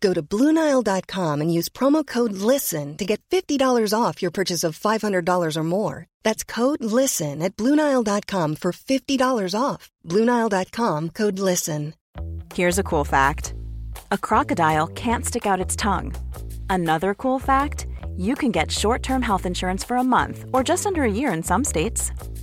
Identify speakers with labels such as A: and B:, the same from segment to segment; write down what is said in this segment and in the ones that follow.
A: Go to BlueNile.com and use promo code LISTEN to get $50 off your purchase of $500 or more. That's code LISTEN at BlueNile.com for $50 off. BlueNile.com code LISTEN.
B: Here's a cool fact a crocodile can't stick out its tongue. Another cool fact you can get short term health insurance for a month or just under a year in some states.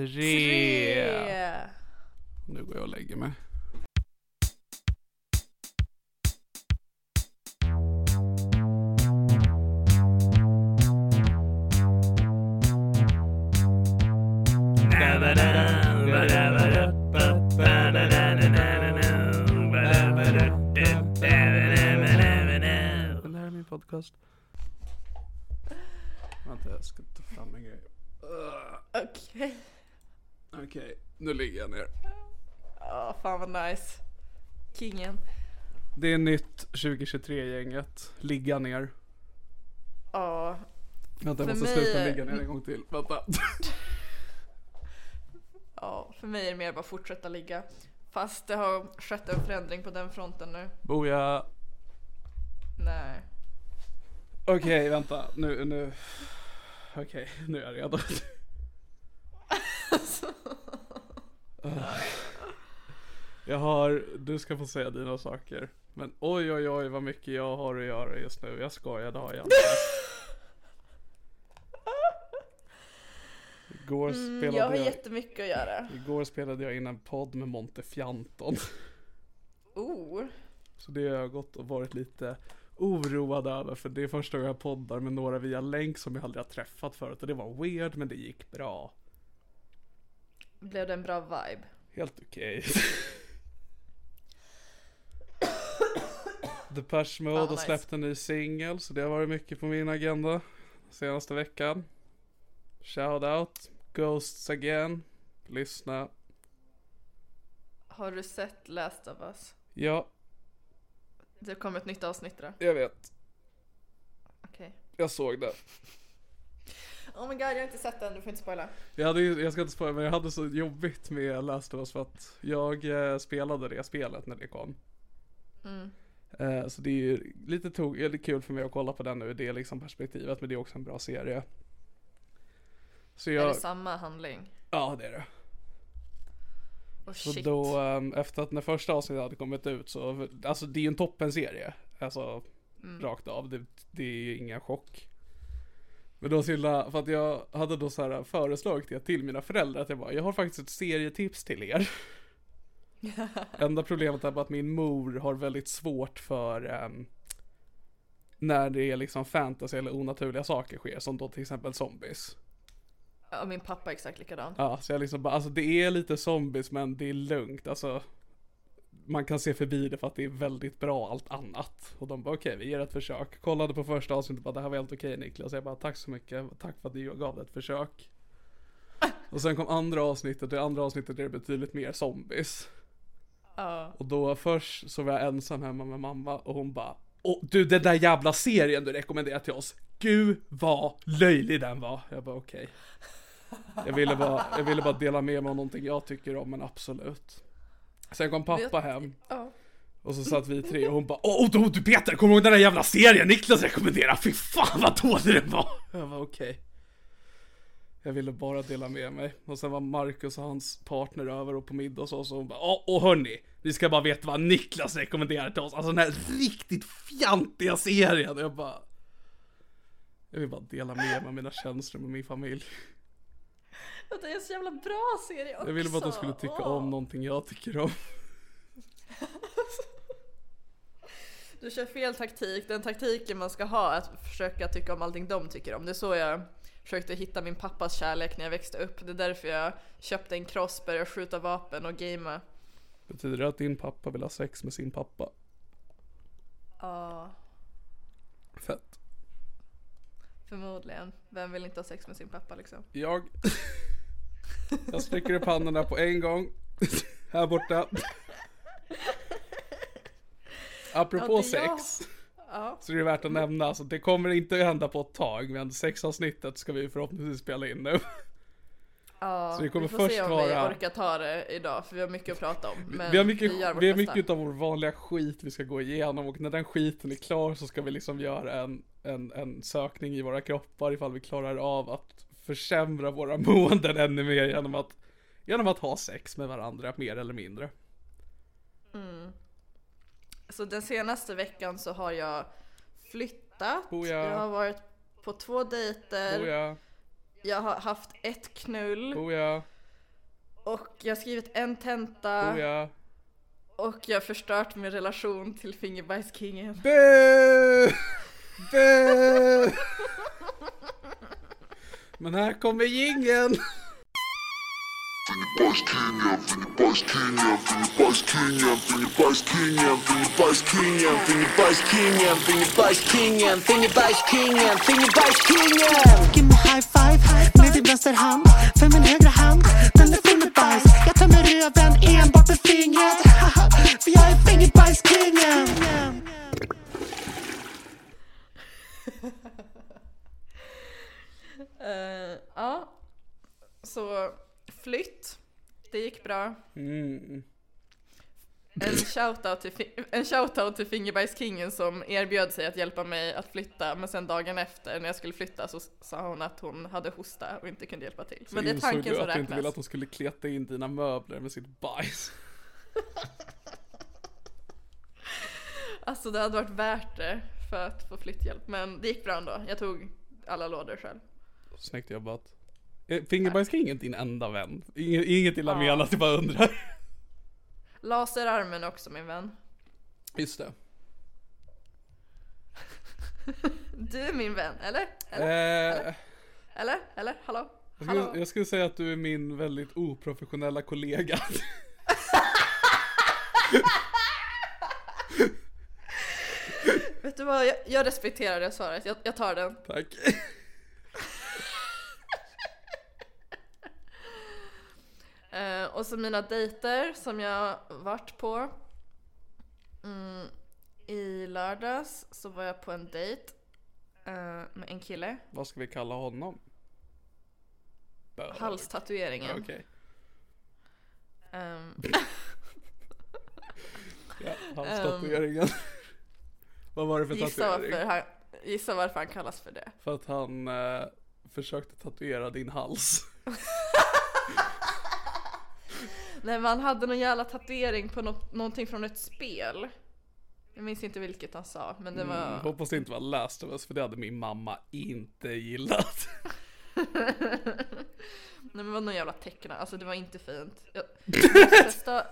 C: Tre.
D: tre.
C: Nu går jag och lägger mig. Här är min podcast. Vänta, jag ska ta fram en grej. Ugh.
D: Okej.
C: Okej, nu ligger jag ner.
D: Ja, fan vad nice. Kingen.
C: Det är nytt 2023-gänget. Ligga ner.
D: Ja.
C: Vänta, jag
D: För
C: måste
D: mig
C: sluta ligga ner en gång till. Vänta.
D: Ja, för mig är det mer bara fortsätta ligga. Fast det har skett en förändring på den fronten nu.
C: Boja.
D: Nej.
C: Okej, vänta. Nu, nu. Okej, nu är jag redo. Jag har, du ska få säga dina saker. Men oj oj oj vad mycket jag har att göra just nu. Jag skojar, det har jag inte. Igår
D: Mm,
C: spelade
D: jag har
C: jag,
D: jättemycket att göra.
C: igår spelade jag in en podd med Monte Fjanton.
D: Oh.
C: Så det har jag gått och varit lite oroad över för det är första gången jag poddar med några via länk som jag aldrig har träffat förut och det var weird men det gick bra.
D: Blev det en bra vibe?
C: Helt okej. Depeche Mode har
D: nice.
C: släppt en ny singel så det har varit mycket på min agenda senaste veckan. Shout out, Ghosts again. Lyssna.
D: Har du sett Last of Us?
C: Ja,
D: Det kom ett nytt avsnitt då.
C: jag vet.
D: Okej.
C: Jag såg det.
D: Oh my god, jag har inte sett den. Du får inte spoila.
C: Jag, hade, jag ska inte spoila men jag hade så jobbigt med Last of Us för att jag eh, spelade det spelet när det kom.
D: Mm.
C: Eh, så det är ju lite tog, eller kul för mig att kolla på den ur det liksom perspektivet men det är också en bra serie. Så
D: Är
C: jag,
D: det samma handling?
C: ja det är det.
D: Oh
C: Så
D: shit.
C: då ehm, efter att när första avsnittet hade kommit ut så, alltså det är ju en toppenserie. Alltså
D: Mm.
C: rakt av, det, det är ju ingen chock. Men då så för att jag hade då så här föreslagit det till mina föräldrar att jag bara, jag har faktiskt ett serietips till er. Enda problemet är bara att min mor har väldigt svårt för ehm, när det är liksom fantasy eller onaturliga saker sker, som då till exempel zombies.
D: Ja, min pappa är exakt likadan.
C: Ja, så jag liksom bara, alltså det är lite zombies men det är lugnt, alltså man kan se förbi det för att det är väldigt bra allt annat. Och de bara okej, vi ger ett försök. Kollade på första avsnittet och bara det här var helt okej Niklas. Jag bara tack så mycket, tack för att du gav det ett försök. Och sen kom andra avsnittet och i andra avsnittet är det betydligt mer zombies.
D: Ja.
C: Och då först så var jag ensam hemma med mamma och hon bara Åh, du den där jävla serien du rekommenderar till oss gud vad löjlig den var. Jag bara okej. Jag ville bara, jag ville bara dela med mig av någonting jag tycker om men absolut. Sen kom pappa hem.
D: Ja.
C: Och så satt vi tre och hon bara Åh oh, du Peter, kommer du ihåg den där jävla serien Niklas rekommenderade? Fy fan vad dålig den var! Jag var okej Jag ville bara dela med mig Och sen var Marcus och hans partner över och på middag och så, så hon bara Åh och hörni Ni ska bara veta vad Niklas rekommenderade till oss Alltså den här riktigt fjantiga serien och jag bara Jag vill bara dela med mig av mina känslor med min familj
D: Det är en så jävla bra serie också.
C: Jag ville bara att de skulle tycka om någonting jag tycker om
D: Du kör fel taktik. Den taktiken man ska ha är att försöka tycka om allting de tycker om. Det är så jag försökte hitta min pappas kärlek när jag växte upp. Det är därför jag köpte en cross, började skjuta vapen och gamea.
C: Betyder det att din pappa vill ha sex med sin pappa?
D: Ja,
C: Fett
D: förmodligen. Vem vill inte ha sex med sin pappa liksom?
C: Jag Jag sträcker upp händerna på en gång. Här borta. Apropå
D: Ja, är
C: sex
D: Ja.
C: Så är det värt att nämna, alltså, det kommer inte att hända på ett tag Men sexavsnittet ska vi förhoppningsvis spela in nu.
D: Ja,
C: Så det kommer
D: vi får
C: först
D: se om vi
C: vara-
D: orkar ta det idag för vi har mycket att prata om. Men
C: Vi har mycket,
D: vi
C: vi har mycket av vår vanliga skit vi ska gå igenom Och när den skiten är klar så ska vi liksom göra en, en, en sökning i våra kroppar Ifall vi klarar av att försämra våra måenden ännu mer genom att Genom att ha sex med varandra, mer eller mindre
D: Så den senaste veckan så har jag flyttat.
C: Oh ja.
D: Jag har varit på två dejter.
C: Oh ja,
D: Jag har haft ett knull.
C: oh ja,
D: Och jag har skrivit en tenta. Och jag har förstört min relation till Fingerbajskingen.
C: Bu! Bu! Men här kommer jingeln!
E: Ge mig high five med din vänster hand, för min högra hand, den är full med bajs. Jag tömmer röven enbart med fingret, för jag är fingerbajskingen.
D: Eh, ja. Så flytt. Det gick bra.
C: Mm.
D: En shoutout till, en shoutout till Fingerbajskingen som erbjöd sig att hjälpa mig att flytta men sen dagen efter när jag skulle flytta så sa hon att hon hade hosta och inte kunde hjälpa till. Men det är tanken som
C: att du inte ville
D: räknas.
C: att hon skulle kleta in dina möbler med sitt bajs.
D: Alltså det hade varit värt det för att få flytthjälp men det gick bra ändå. Jag tog alla lådor själv.
C: Snyggt jobbat. Är Fingerbajskingen din enda vän? Inget, inget illa menat, jag bara undrar.
D: Laserarmen också min vän.
C: Just det.
D: Du är min vän, eller? Eller?
C: Eh,
D: Eller? Eller? Hallå?
C: jag,
D: Hallå?
C: skulle, jag skulle säga att du är min väldigt oprofessionella kollega.
D: Vet du vad? Jag, jag respekterar det svaret. Jag, jag tar den.
C: Tack.
D: Eh, och så mina dejter som jag varit på. Mm, I lördags så var jag på en dejt eh, med en kille.
C: Vad ska vi kalla honom? Bög.
D: Halstatueringen.
C: Okej.
D: Ehm,
C: Ja, halstatueringen. Vad var det för
D: gissa,
C: tatuering?
D: varför han, gissa varför han kallas för det.
C: För att han eh, försökte tatuera din hals.
D: Nej men han hade någon jävla tatuering på något, någonting från ett spel. Jag minns inte vilket han sa men det var...
C: Mm, hoppas det inte var Last of Us för det hade min mamma inte gillat.
D: Nej men det var någon jävla teckna, alltså det var inte fint. Jag,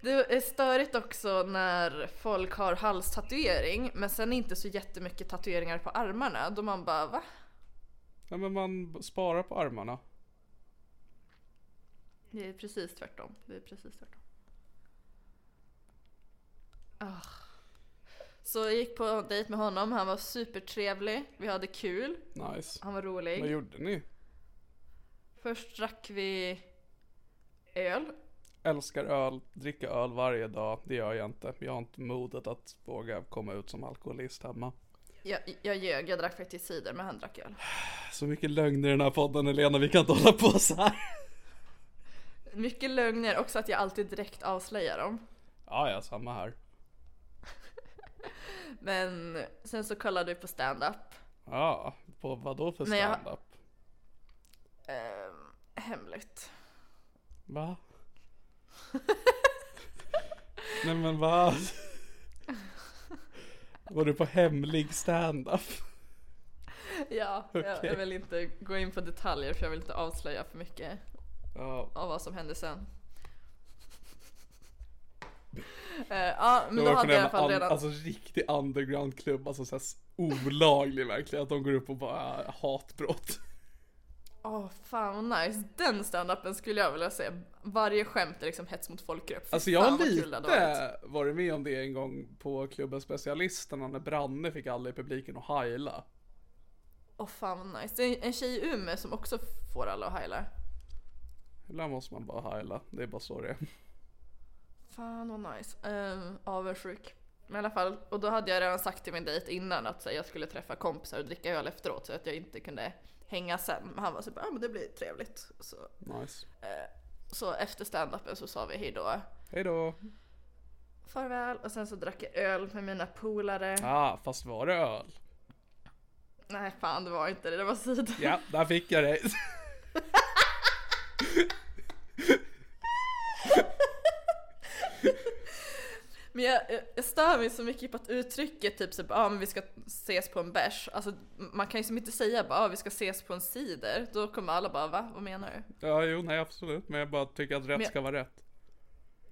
D: det är störigt också när folk har halstatuering men sen inte så jättemycket tatueringar på armarna. Då man bara va?
C: Ja men man sparar på armarna.
D: Det är precis tvärtom. Det är precis tvärtom. Ah. Så jag gick på dejt med honom, han var supertrevlig, vi hade kul,
C: Nice.
D: han var
C: Vad
D: rolig.
C: gjorde ni?
D: Först drack vi öl.
C: Älskar öl, dricka öl varje dag. Det gör jag inte. Jag har inte modet att våga komma ut som alkoholist hemma.
D: Jag, jag ljög, jag drack faktiskt cider men han drack öl.
C: Så mycket lögner i den här podden Helena, vi kan inte hålla på så här.
D: Mycket lögner, också att jag alltid direkt avslöjar dem.
C: Ja, ja, samma här.
D: Men sen så kollade vi på stand-up.
C: Ja, på vad då för
D: jag-
C: standup?
D: Ehm, hemligt.
C: Va? Nej men va? Var du på hemlig standup?
D: Ja, jag,
C: Okej.
D: jag vill inte gå in på detaljer för jag vill inte avslöja för mycket
C: Ja,
D: av vad som hände sen. Eh, ja, men då hade jag i alla fall redan...
C: alltså riktig undergroundklubb, alltså såhär olaglig verkligen, att de går upp och bara äh, hatbrott.
D: Åh fan vad nice, den standupen skulle jag vilja se. Varje skämt är liksom hets mot folkgrupp. Fy
C: Alltså jag har lite varit med om det en gång på klubben Specialisterna när Branne fick alla i publiken att heila.
D: Åh fan vad nice. Det är en tjej i Umeå som också får alla att heila.
C: Eller måste man bara heila, det är bara så det är.
D: Fan vad nice. Um, avundsjuk. Men i alla fall, och då hade jag redan sagt till min dejt innan att här, jag skulle träffa kompisar och dricka öl efteråt så att jag inte kunde hänga sen. Men han var så ja ah, men det blir trevligt. Så,
C: Nice.
D: så efter standupen så sa vi hejdå.
C: Hejdå.
D: Farväl och sen så drack jag öl med mina polare.
C: Ah, fast var det öl?
D: Nej fan det var inte det, det var cider.
C: Ja, där fick jag det.
D: Men jag, jag- jag stör mig så mycket på att uttrycket typ så ah, men vi ska ses på en bärs. Alltså man kan ju som inte säga bara ah, vi ska ses på en cider. Då kommer alla bara va? Vad menar du?
C: Ja, jo, nej absolut. Men jag bara tycker att rätt
D: Men-
C: ska vara rätt.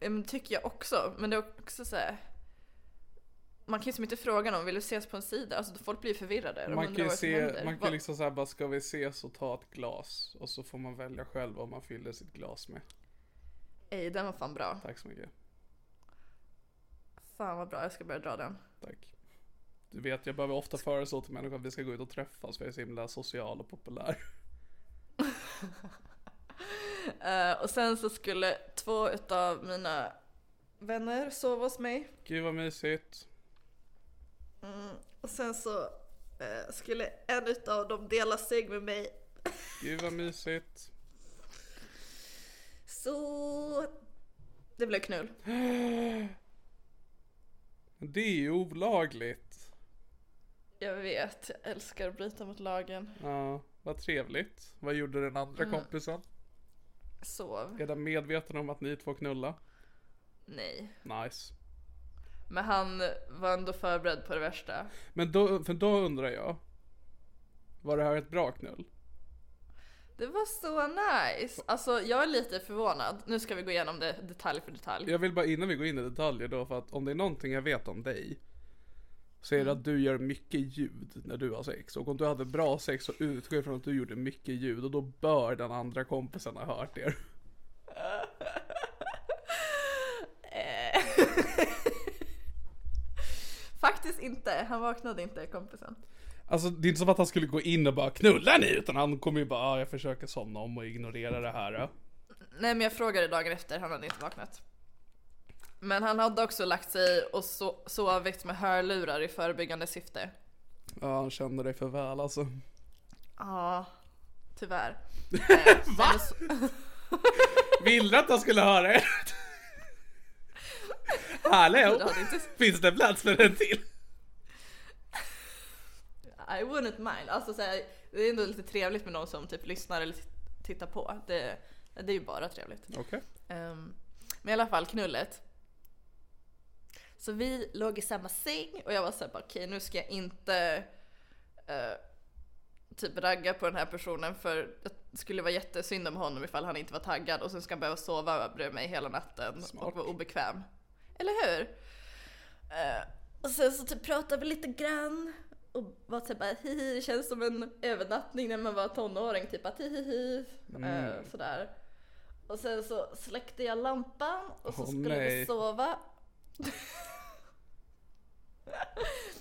D: Men tycker jag också. Men det är också så här. Man kan ju som inte fråga någon, vill du ses på en cider? Alltså folk blir förvirrade. De
C: Man kan ju se, man kan liksom säga bara ska vi ses och ta ett glas? Och så får man välja själv vad man fyller sitt glas med.
D: Ej, den var fan bra.
C: Tack så mycket.
D: Fan vad bra, jag ska börja dra den.
C: Tack. Du vet, jag behöver ofta föreslå till människor att vi ska gå ut och träffas för jag är så himla social och populär.
D: Eh, och sen så skulle två utav mina vänner sova hos mig.
C: Gud vad mysigt.
D: Och sen så eh, skulle en utav dem dela säng med mig.
C: Gud vad mysigt.
D: Så det blev knull.
C: Det är ju olagligt.
D: Jag vet, jag älskar att bryta mot lagen.
C: Ja, vad trevligt. Vad gjorde den andra kompisen?
D: Sov.
C: Är den medveten om att ni två knulla?
D: Nej.
C: Nice.
D: Men han var ändå förberedd på det värsta.
C: Men då, för då undrar jag. Var det här ett bra knull?
D: Det var så nice! Alltså jag är lite förvånad. Nu ska vi gå igenom det detalj för detalj.
C: Jag vill bara innan vi går in i detaljer då för att om det är någonting jag vet om dig. Så är det att du gör mycket ljud när du har sex. Och om du hade bra sex så utgår jag från att du gjorde mycket ljud och då bör den andra kompisen ha hört er.
D: Faktiskt inte, han vaknade inte kompisen.
C: Alltså det är inte som att han skulle gå in och bara knulla ni utan han kommer ju bara ah, jag försöker somna om och ignorera det här.
D: Nej men jag frågade dagen efter, han hade inte vaknat. Men han hade också lagt sig och so- sovit med hörlurar i förebyggande syfte.
C: ja han kände dig för väl alltså.
D: Ja, tyvärr. Eh,
C: Va?
D: så-
C: Ville att han skulle höra er? Hallå? Finns det plats för en till?
D: I wouldn't mind. Alltså så här, det är ändå lite trevligt med någon som typ lyssnar eller tittar på. Det, det är ju bara trevligt.
C: Okej.
D: Um, men i alla fall knullet. Så vi låg i samma säng och jag var såhär, okej nu ska jag inte eh, typ ragga på den här personen för det skulle vara jättesynd om honom ifall han inte var taggad och sen ska han behöva sova bredvid mig hela natten
C: Smart.
D: och vara obekväm. Eller hur? Eh, och sen så typ pratade vi lite grann och var såhär bara hihi, det känns som en övernattning när man var tonåring, typ att hihihi, eh, sådär. Och sen så släckte jag lampan och så
C: Åh,
D: skulle
C: nej.
D: vi sova.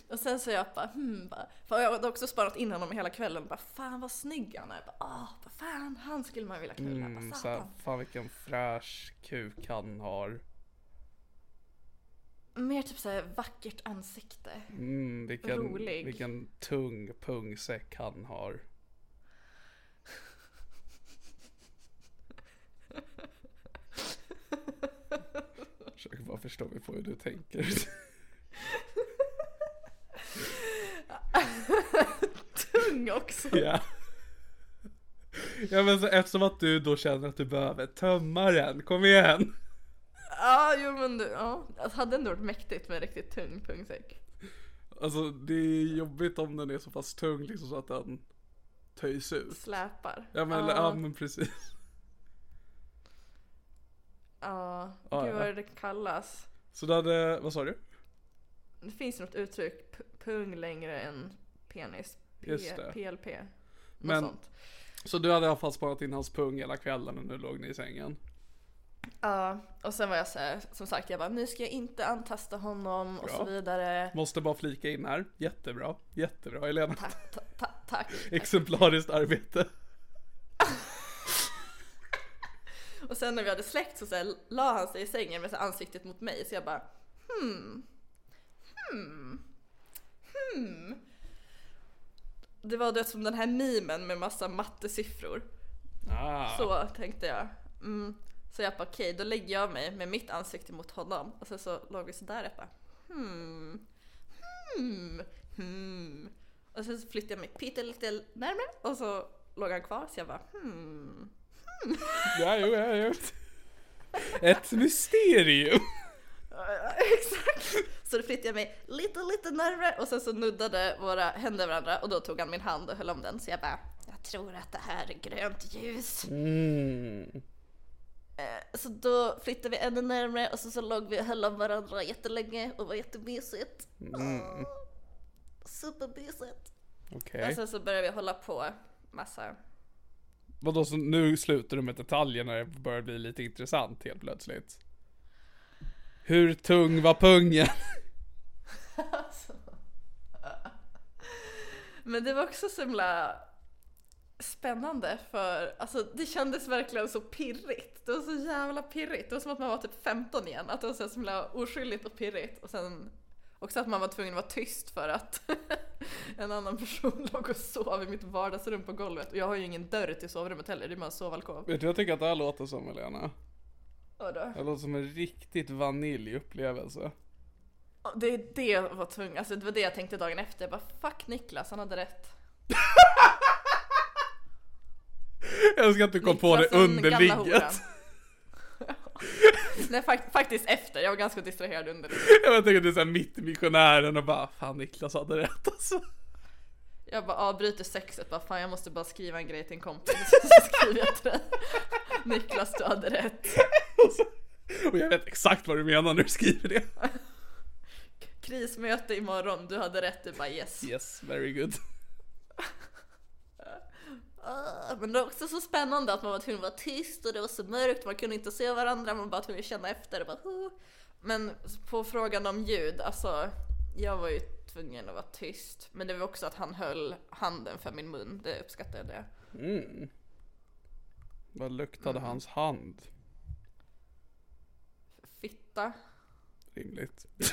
D: och sen så jag bara, hmm, bara, för jag hade också sparat in honom hela kvällen. Bara, fan vad snygg han är. Bara, ah, vad fan, han skulle man vilja knulla.
C: Mm,
D: bara,
C: så här,
D: satan.
C: fan vilken fräsch kuk han har.
D: Mer typ såhär vackert ansikte.
C: Mm, vilken,
D: Rolig.
C: vilken tung pungsäck han har. Försöker bara förstå mig på hur du tänker.
D: Tung också.
C: ja. Ja men så eftersom att du då känner att du behöver tömma den, kom igen.
D: Ja, jo men du, ja. Alltså, hade ändå varit mäktigt med en riktigt tung pungsäck.
C: Alltså det är jobbigt om den är så pass tung liksom så att den töjs ut.
D: Släpar.
C: Ja men, ja, men precis.
D: Ja,
C: Ja,
D: gud
C: ja.
D: vad det kallas.
C: Så du hade, vad sa du?
D: Det finns något uttryck, pung längre än penis. P-
C: Just det.
D: PLP.
C: Men-
D: sånt.
C: Så du hade i alla fall sparat in hans pung hela kvällen och nu låg ni i sängen?
D: Ja, och sen var jag så här, som sagt, jag bara nu ska jag inte antasta honom och
C: Bra.
D: så vidare.
C: Måste bara flika in här. Jättebra, jättebra Helena.
D: Tack, ta, ta, tack.
C: Exemplariskt arbete.
D: Och sen när vi hade släckt så, så här, la han sig i sängen med så ansiktet mot mig så jag bara hmm, hmm, hmm. Det var det som den här memen med massa mattesiffror.
C: Ah.
D: Så tänkte jag. Mm. Så jag bara okej, då lägger jag mig med mitt ansikte mot honom och sen så låg vi sådär och bara hmm, hmm, hmm. Och sen så flyttade jag mig pyttelite närmare och så låg han kvar så jag bara hmm.
C: Ja, jo, ja, jo. Ett mysterium.
D: Ja, Exakt! Så då flyttade jag mig lite, lite närmare och sen så nuddade våra händer varandra och då tog han min hand och höll om den så jag bara Jag tror att det här är grönt ljus.
C: Mm.
D: Eh, Så då flyttade vi ännu närmare och så, så låg vi och höll om varandra jättelänge och var jättemysigt. Mm. Supermysigt.
C: Okej.
D: Och sen så började vi hålla på massa
C: Vadå, så nu slutar du med detaljer när det börjar bli lite intressant helt plötsligt? Hur tung var pungen?
D: Men det var också så himla spännande för alltså det kändes verkligen så pirrigt. Det var så jävla pirrigt. Det var som att man var typ 15 igen. Att det var så himla oskyldigt och pirrigt. Och sen också att man var tvungen att vara tyst för att en annan person låg och sov i mitt vardagsrum på golvet. Och jag har ju ingen dörr till sovrummet heller, det är bara en sovalkov.
C: Vet du jag tycker att det här låter som Helena?
D: Vadå?
C: Det låter som en riktigt vanilj-upplevelse.
D: Ja, Det, det var tungt, alltså det var det jag tänkte dagen efter. Jag bara fuck Niklas, han hade rätt.
C: Jag älskar att du kom på det
D: Niklas, den
C: under
D: gamla horan.
C: ligget.
D: Nej fakt- faktiskt efter, jag var ganska distraherad under det.
C: Jag tänker att du är såhär mitt i missionären och bara Fan Niklas hade rätt alltså.
D: Jag bara avbryter sexet, bara fan jag måste bara skriva en grej till en kompis. Så skriver jag till dig. Niklas du hade rätt.
C: Och, så, och jag vet exakt vad du menar när du skriver det.
D: Krismöte imorgon, du hade rätt. Du bara yes.
C: Yes, very good.
D: Men det var också så spännande att man var tvungen att vara tyst och det var så mörkt, man kunde inte se varandra, man bara tvungen att känna efter och bara. Men på frågan om ljud, alltså jag var ju tvungen att vara tyst. Men det var också att han höll handen för min mun, det uppskattade jag.
C: Mm. Vad luktade hans hand?
D: Fitta.
C: Rimligt.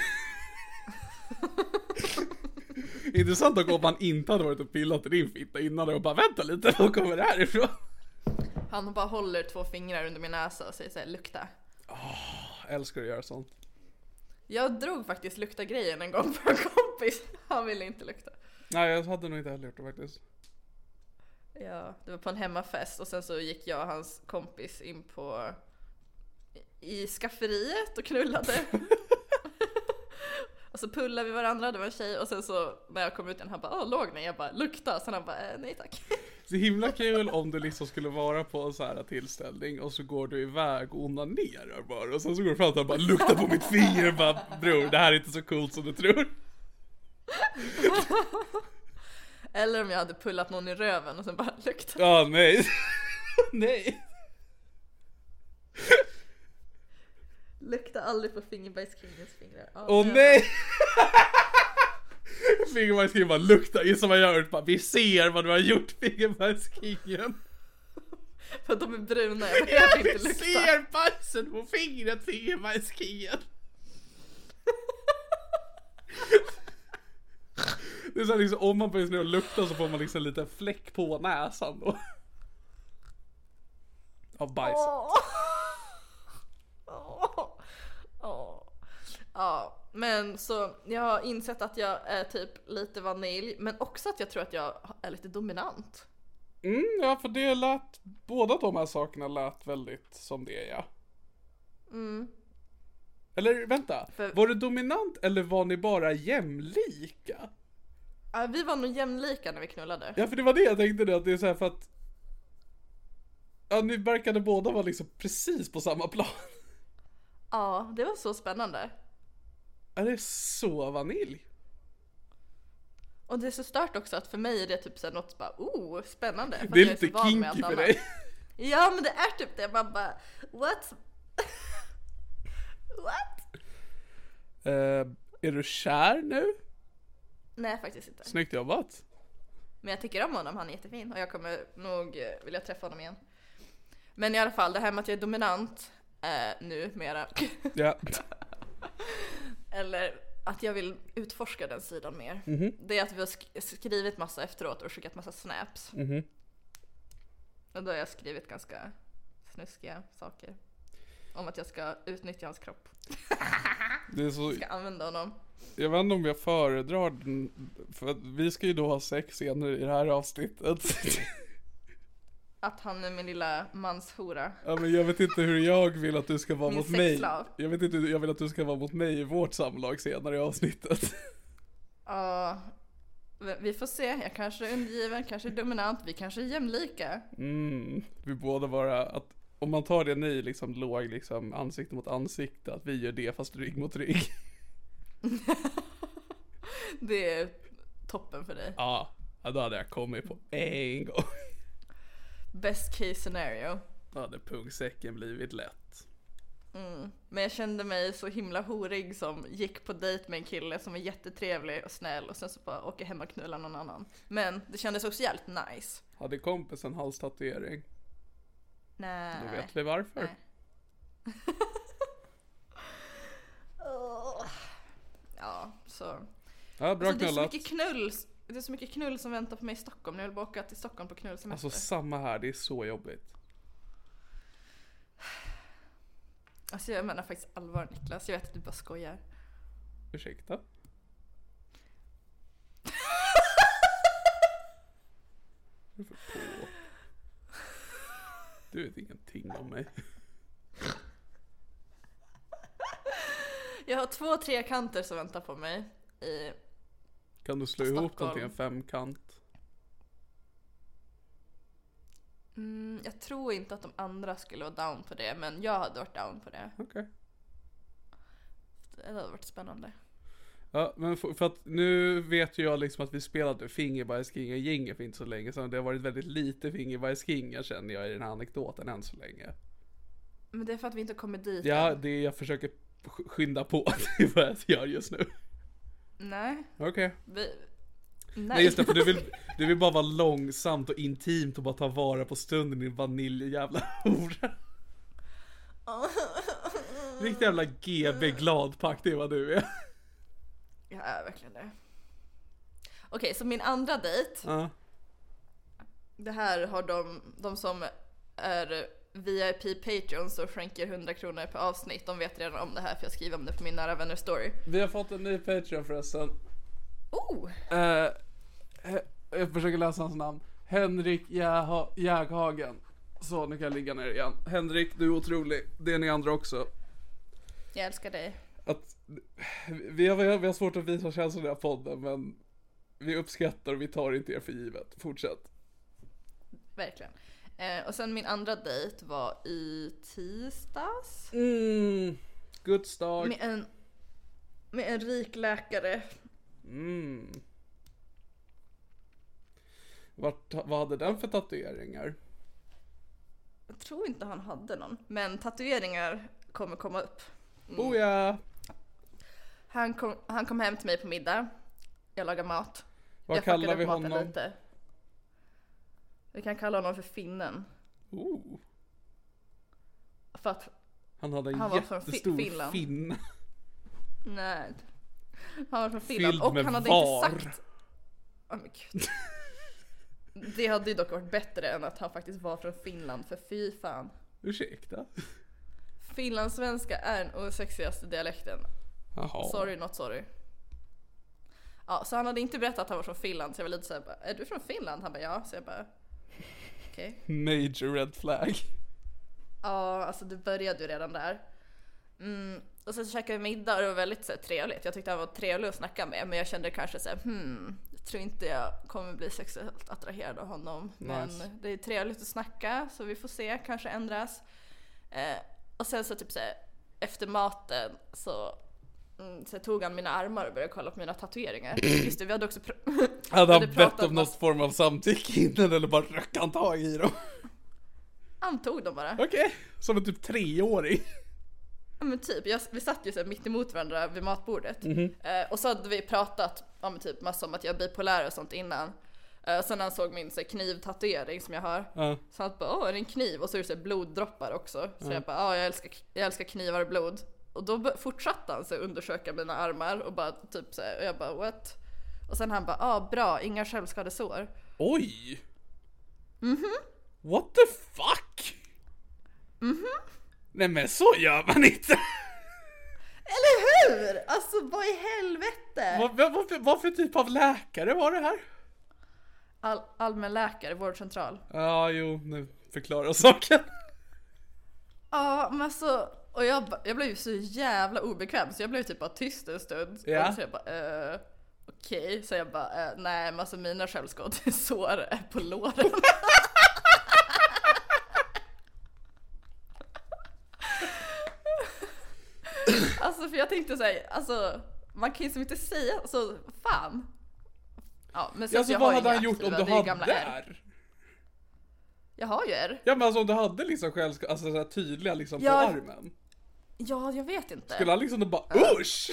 C: Intressant dock om han inte hade varit och pillat i din fitta innan och bara vänta lite, var kommer det här ifrån?
D: Han bara håller två fingrar under min näsa och säger såhär lukta.
C: Jag älskar att göra sånt.
D: Jag drog faktiskt lukta grejen en gång på en kompis. Han ville inte lukta.
C: Nej jag hade nog inte heller gjort det faktiskt.
D: Ja, det var på en hemmafest och sen så gick jag och hans kompis in på i skafferiet och knullade. och så pullade vi varandra, det var en tjej och sen så när jag kom ut igen han bara åh låg ni? Jag bara lukta, sen han bara eh, nej tack.
C: Så himla kul om du liksom skulle vara på en så här tillställning och så går du iväg och onanerar bara och sen så går du fram till honom och bara luktar på mitt finger och bara bror det här är inte så coolt som du tror.
D: Eller om jag hade pullat någon i röven och sen bara lukta.
C: Ja nej. nej.
D: Lukta aldrig på fingerbajskingens fingrar. Ja,
C: Åh
D: men-
C: nej! Fingerbajskingen bara luktar, gissa vad jag har gjort? Bara, Vi ser vad du har gjort fingerbajskingen.
D: För att de är bruna, jag
C: Ja,
D: behöver
C: vi
D: inte lukta.
C: ser bajsen på fingret fingerbajskingen. Det är så liksom, om man börjar lukta så får man liksom en liten fläck på näsan då. Av bajset.
D: Åh. Åh. Ja, men så jag har insett att jag är typ lite vanilj, men också att jag tror att jag är lite dominant.
C: Mm, ja för det lät, båda de här sakerna lät väldigt som det ja. Eller vänta,
D: För-
C: var du dominant eller var ni bara jämlika?
D: Ja, vi var nog jämlika när vi knullade.
C: Ja för det var det jag tänkte det, att det är så för att Ja ni verkade båda vara liksom precis på samma plan.
D: Ja, det var så spännande.
C: Är det så vanilj?
D: Och det är så stört också att för mig är det typ såhär något bara oh, spännande. För
C: Det är lite
D: så van med
C: kinky för dig.
D: Ja men det är typ det, man bara what? what?
C: Eh, är du kär nu?
D: Nej faktiskt inte.
C: Snyggt jobbat.
D: Men jag tycker om honom, han är jättefin och jag kommer nog eh, vilja träffa honom igen. Men i alla fall, det här med att jag är dominant eh, nu mera.
C: Ja.
D: Eller att jag vill utforska den sidan mer. Det är att vi har sk- skrivit massa efteråt och skickat massa snaps. Och då har jag skrivit ganska snuskiga saker. Om att jag ska utnyttja hans kropp.
C: Det är så,
D: Ska använda honom.
C: jag vet inte om jag föredrar den, för vi ska ju då ha sex senare i det här avsnittet.
D: Att han är min lilla manshora.
C: Ja men jag vet inte hur jag vill att du ska vara
D: Min
C: mot mig. Jag vet inte hur jag vill att du ska vara mot mig i vårt samlag senare i avsnittet.
D: Ja, vi får se. Jag kanske är undergiven, kanske är dominant, vi kanske är jämlika.
C: Mm, vi båda bara att om man tar det ni liksom låg liksom ansikte mot ansikte, att vi gör det fast rygg mot rygg.
D: Det är toppen för dig.
C: Ja, ja, då hade jag kommit på en gång.
D: Best case scenario.
C: Då hade pungsäcken blivit lätt.
D: Men jag kände mig så himla horig som gick på dejt med en kille som var jättetrevlig och snäll och sen så bara åker hem och knullar någon annan. Men det kändes också jävligt nice.
C: Hade kompisen halstatuering?
D: Nej.
C: Då vet vi varför.
D: Åh. Ja, så.
C: Ja, bra
D: Alltså, det är så
C: knullat.
D: mycket knull. Det är så mycket knull som väntar på mig i Stockholm. Jag vill bara åka till Stockholm på knullsemester.
C: Alltså samma här, det är så jobbigt.
D: Alltså jag menar faktiskt allvar Niklas. Jag vet att du bara skojar.
C: Ursäkta? Vad är det för på? Du vet ingenting om mig.
D: Jag har två trekanter som väntar på mig. I,
C: Kan du slå ihop dem
D: Stockholm.
C: till en femkant?
D: mm, jag tror inte att de andra skulle vara down på det, men jag hade varit down på det.
C: Okej.
D: Det hade varit spännande.
C: Ja, men för, för att nu vet ju jag liksom att vi spelade Fingerbajskingar Jingle för inte så länge sedan. Det har varit väldigt lite Fingerbajskingar känner jag i den här anekdoten än så länge.
D: Men det är för att vi inte kommer dit
C: Ja,
D: än.
C: det jag försöker sk- skynda på. Det är vad jag gör just nu.
D: Nej,
C: Okej.
D: vi... Nej.
C: Nej just det, för du vill, du vill bara vara långsamt och intimt och bara ta vara på stunden din vaniljjävla hora. Riktig jävla GB gladpack, det är vad du är.
D: Jag är verkligen det. Okej, så min andra dejt.
C: Ja.
D: Det här har de, de som är VIP Patreons och skänker 100 kronor per avsnitt. De vet redan om det här för jag skriver om det på min nära vänner story.
C: Vi har fått en ny Patreon förresten.
D: Oh!
C: Eh, he- jag försöker läsa hans namn. Henrik Jäha- Jäghagen. Så, nu kan jag ligga ner igen. Henrik, du är otrolig. Det är ni andra också.
D: Jag älskar dig.
C: Att, vi, har, vi har svårt att visa känslor i den här podden, men vi uppskattar och vi tar inte er för givet. Fortsätt.
D: Verkligen. Eh, och sen min andra dejt var i tisdags.
C: Mm, good start.
D: Med en, med en rik läkare.
C: Mm. Vart, vad hade den för tatueringar?
D: Jag tror inte han hade någon. Men tatueringar kommer komma upp.
C: Oh ja!
D: Han kom, han kom hem till mig på middag. Jag lagar mat.
C: Vad
D: jag
C: kallar vi honom?
D: Lite. Vi kan kalla honom för finnen.
C: Oh,
D: För att,
C: han hade en
D: Han
C: jättestor
D: Finland.
C: finne.
D: nej. Han var från Finland
C: Fylld
D: och han hade
C: var.
D: inte sagt... Åh men gud. Det hade ju dock varit bättre än att han faktiskt var från Finland, för fy fan.
C: Ursäkta?
D: Finlandssvenska är den osexigaste dialekten.
C: Jaha.
D: Sorry not sorry. Ja, så han hade inte berättat att han var från Finland så jag var lite såhär är du från Finland? Han bara ja, så jag bara okej.
C: Major red flag.
D: Ja, alltså det började ju redan där. Mm, och sen så käkade vi middag och det var väldigt så här, trevligt. Jag tyckte han var trevlig att snacka med men jag kände kanske såhär hmm, jag tror inte jag kommer bli sexuellt attraherad av honom. Men
C: Nice.
D: det är trevligt att snacka så vi får se, kanske ändras. Eh, och sen så typ såhär, efter maten så, mm, så tog han mina armar och började kolla på mina tatueringar. Just det, vi hade också pr-
C: Hade han bett om någon form av samtycke innan eller bara röck han tag i dem?
D: Han tog dem bara.
C: Okej, som en typ treåring.
D: Ja men typ, jag, vi satt ju så mitt emot varandra vid matbordet.
C: Mhm.
D: Eh, och så hade vi pratat om typ massa om att jag är bipolär och sånt innan. Eh, sen när han såg min så här, knivtatuering som jag har.
C: Ja.
D: Så han bara åh är det en kniv? Och så är det så här, bloddroppar också. Så jag bara ja jag älskar, jag älskar knivar och blod. Och då fortsatte han så undersöka mina armar och bara typ så här, och jag bara what? Och sen han bara ja bra, inga självskadesår.
C: Oj!
D: Mhm.
C: What the fuck? Nej men så gör man inte!
D: Eller hur? Alltså vad i helvete?
C: vad, vad, vad, för- vad för typ av läkare var det här?
D: All, allmänläkare, vårdcentral.
C: Ja, jo, nu förklarar saken.
D: Ja, men alltså, och jag, jag blev ju så jävla obekväm så jag blev typ bara tyst en stund.
C: Ja.
D: Och så jag bara, eh, okej. Så jag bara, eh, nej men alltså mina självskadesår är på låren. alltså för jag tänkte såhär, alltså man kan ju som inte säga så, fan. Ja, men sen
C: Ja,
D: så jag
C: vad hade
D: inga
C: han gjort om
D: aktiva,
C: du
D: det är ju
C: hade
D: gamla R.
C: R?
D: Jag har ju R.
C: Ja men alltså om du hade liksom självska, alltså så här tydliga liksom
D: Ja.
C: på armen.
D: Ja, jag vet inte.
C: Skulle han liksom bara usch?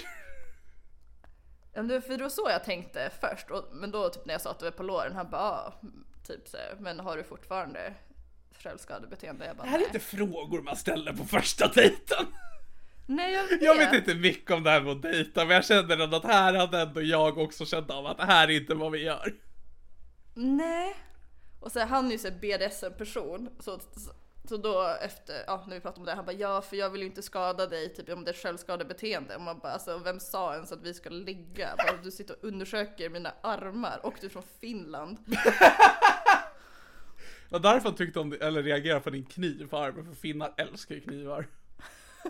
D: Ja, men för det var så jag tänkte först, och, men då typ när jag sa att det var på låren, han bara ah, typ så men har du fortfarande självskadebeteende? Jag bara
C: Det här är inte frågor man ställer på första dejten.
D: Nej jag vet.
C: Jag vet inte mycket om det här med att dejta men jag känner ändå att här hade ändå jag också känt av att det här är inte vad vi gör.
D: Nej. Och så här, han är ju så BDSM-person, så, så då efter, ja när vi pratade om det, han bara ja för jag vill ju inte skada dig typ om det är självskadebeteende. Och man bara alltså vem sa ens att vi ska ligga? Bara, du sitter och undersöker mina armar och du är från Finland.
C: Det var därför tyckte om det, eller reagerade på din kniv på armen för finnar älskar ju knivar.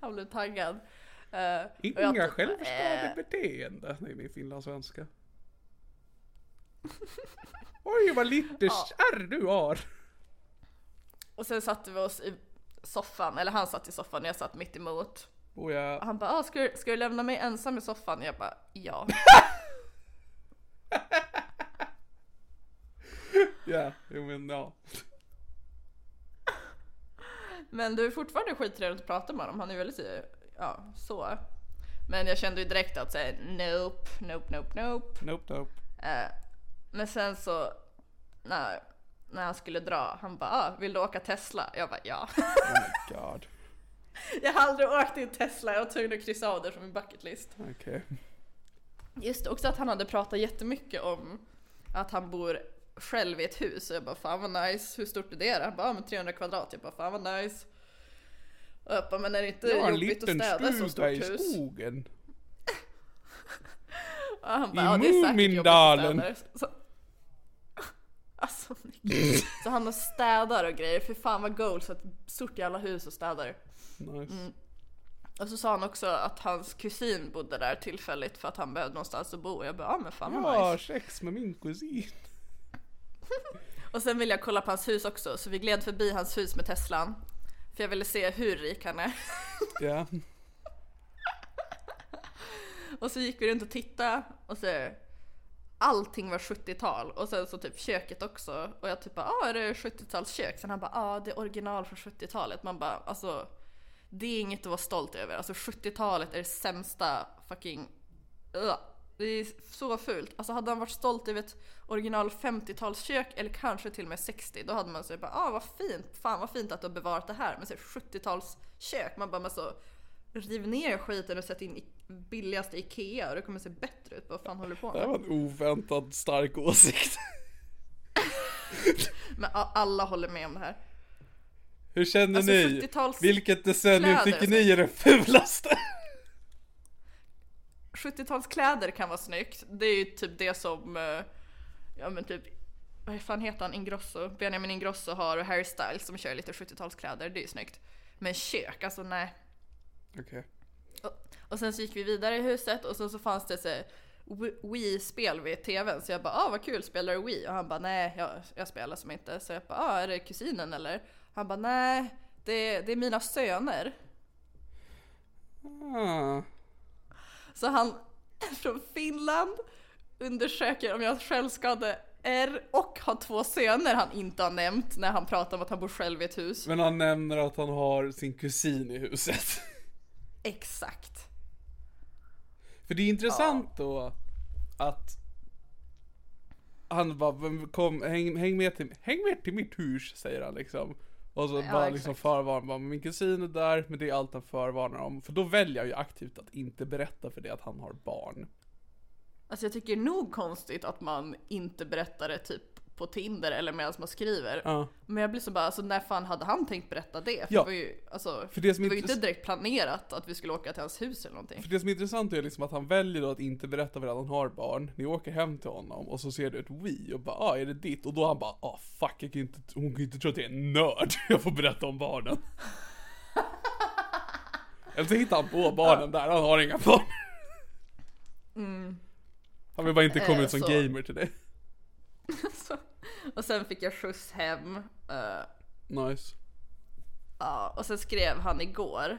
D: Han blev taggad. Jag
C: Inga självskadebeteende. Nej, min finlandssvenska. Oj, vad lite kärr du har.
D: Och sen satte vi oss i soffan, eller han satt i soffan och jag satt mitt emot.
C: Och jag,
D: han bara, ah, ska, du, ska du lämna mig ensam i soffan? Jag bara, ja.
C: ja, jo men ja.
D: Men det är fortfarande skittrevligt att prata med honom, han är väldigt, ja, så. Men jag kände ju direkt att säga nope, nope, nope, nope.
C: Nope, nope.
D: Eh, men sen så, när, när han skulle dra, han bara, ah, vill du åka Tesla? Jag bara, ja.
C: Oh my god.
D: jag har aldrig åkt i en Tesla, jag var tvungen att kryssa av det från min bucketlist.
C: Okej.
D: Just också att han hade pratat jättemycket om att han bor själv i ett hus och jag bara fan vad nice, hur stort är det? Han bara ja, men 300 kvadrat, jag bara fan vad nice. Och jag bara men är det inte
C: Jag en
D: jobbigt att
C: liten
D: städa så
C: stuga
D: stort
C: i
D: hus?
C: skogen.
D: Och han
C: I
D: bara, ja, det är säkert jobbigt att
C: Mumindalen."
D: städa. Så, alltså, så han har städar och grejer, för fan vad goals ett stort jävla hus och städar.
C: Nice.
D: Mm. Och så sa han också att hans kusin bodde där tillfälligt för att han behövde någonstans att bo. Och jag bara, ja men fan vad
C: Jag
D: nice.
C: sex med min kusin.
D: Och sen ville jag kolla på hans hus också, så vi gled förbi hans hus med Teslan. För jag ville se hur rik han är.
C: Ja.
D: Och så gick vi runt och tittade och så Allting var 70-tal och sen så typ köket också och jag typ bara ah är det 70-talskök? Sen han bara ah det är original från 70-talet. Man bara alltså Det är inget att vara stolt över. Alltså 70-talet är det sämsta fucking uh, Det är så fult. Alltså hade han varit stolt över ett original 50-talskök eller kanske till och med 60 då hade man så bara ah vad fint, fan vad fint att du har bevarat det här. Men så 70-talskök, man bara men så riv ner skiten och sätt in billigaste Ikea och det kommer se bättre ut. Vad fan håller du på
C: Det här
D: med?
C: var en oväntad stark åsikt.
D: Men alla håller med om det här.
C: Hur känner
D: Alltså,
C: ni?
D: 70-tals
C: Vilket decennium
D: kläder,
C: tycker ni är det fulaste?
D: 70-talskläder kan vara snyggt. Det är ju typ det som, eh, ja men typ, vad fan heter han, Ingrosso? Benjamin Ingrosso har Harry Styles som kör lite 70-talskläder, det är ju snyggt. Men kök, alltså nej.
C: Okej.
D: Och, och sen så gick vi vidare i huset och så, så fanns det så Wii-spel vid tvn så jag bara ah vad kul, spelar du Wii? Och han bara nej jag, jag spelar som inte. Så jag bara ah är det kusinen eller? Han bara nej det, det är mina söner.
C: Ah.
D: Så han är från Finland, undersöker om jag självskade R och har två söner han inte har nämnt när han pratar om att han bor själv i ett hus.
C: Men han nämner att han har sin kusin i huset.
D: Exakt.
C: För det är intressant då att han bara, "Vem kom, häng, häng, med till, häng med till mitt hus, säger han liksom. Och så
D: Ja,
C: bara
D: exakt.
C: liksom förvarnar, bara, min kusin är där, men det är allt han förvarnar om. För då väljer jag ju aktivt att inte berätta för det att han har barn.
D: Alltså jag tycker det är nog konstigt att man inte berättar det typ på Tinder eller medan man skriver.
C: Ja.
D: Men jag blir så bara, alltså när fan hade han tänkt berätta det? För
C: Ja.
D: det var ju, alltså,
C: För det som
D: det var ju inte direkt planerat att vi skulle åka till hans hus eller någonting.
C: För det som är intressant är liksom att han väljer då att inte berätta för att han har barn. Ni åker hem till honom och så ser du ett Wii och bara ah, är det ditt? Och då han bara ah fuck, jag kan inte, hon kan inte tro att jag är en nörd. Jag får berätta om barnen. Eller så hittar han på barnen där, han har inga barn. Han vill bara inte komma
D: Eh,
C: ut som
D: så-
C: gamer till dig.
D: Så, och sen fick jag skjuts hem. eh,
C: Nice.
D: Ja, och sen skrev han igår.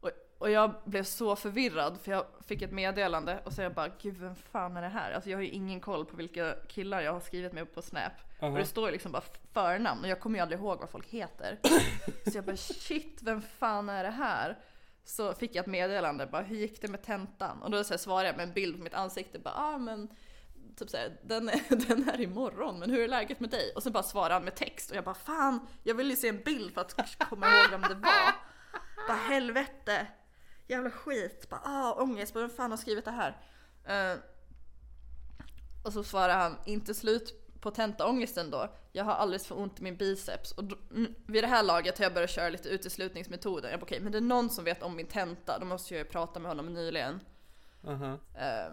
D: Och, och jag blev så förvirrad för jag fick ett meddelande och så jag bara gud vem fan är det här? Alltså jag har ju ingen koll på vilka killar jag har skrivit med på Snap. Och det står ju liksom bara förnamn och jag kommer ju aldrig ihåg vad folk heter. så jag bara shit vem fan är det här? Så fick jag ett meddelande bara hur gick det med tentan? Och då så här svarade jag med en bild på mitt ansikte bara ah men typ såhär, den, är- den är imorgon, men hur är läget med dig? Och sen bara svarade han med text och jag bara fan, jag vill ju se en bild för att komma ihåg vem det var. Bara helvete, jävla skit, bara ah ångest, bara vem fan har skrivit det här? Eh, och så svarade han, inte slut på tentaångesten då. Jag har alldeles för ont i min biceps. Och då, mm, vid det här laget har jag börjat köra lite uteslutningsmetoden. Jag bara okej, men det är någon som vet om min tenta, då måste jag ju prata med honom nyligen.
C: Aha.
D: Eh,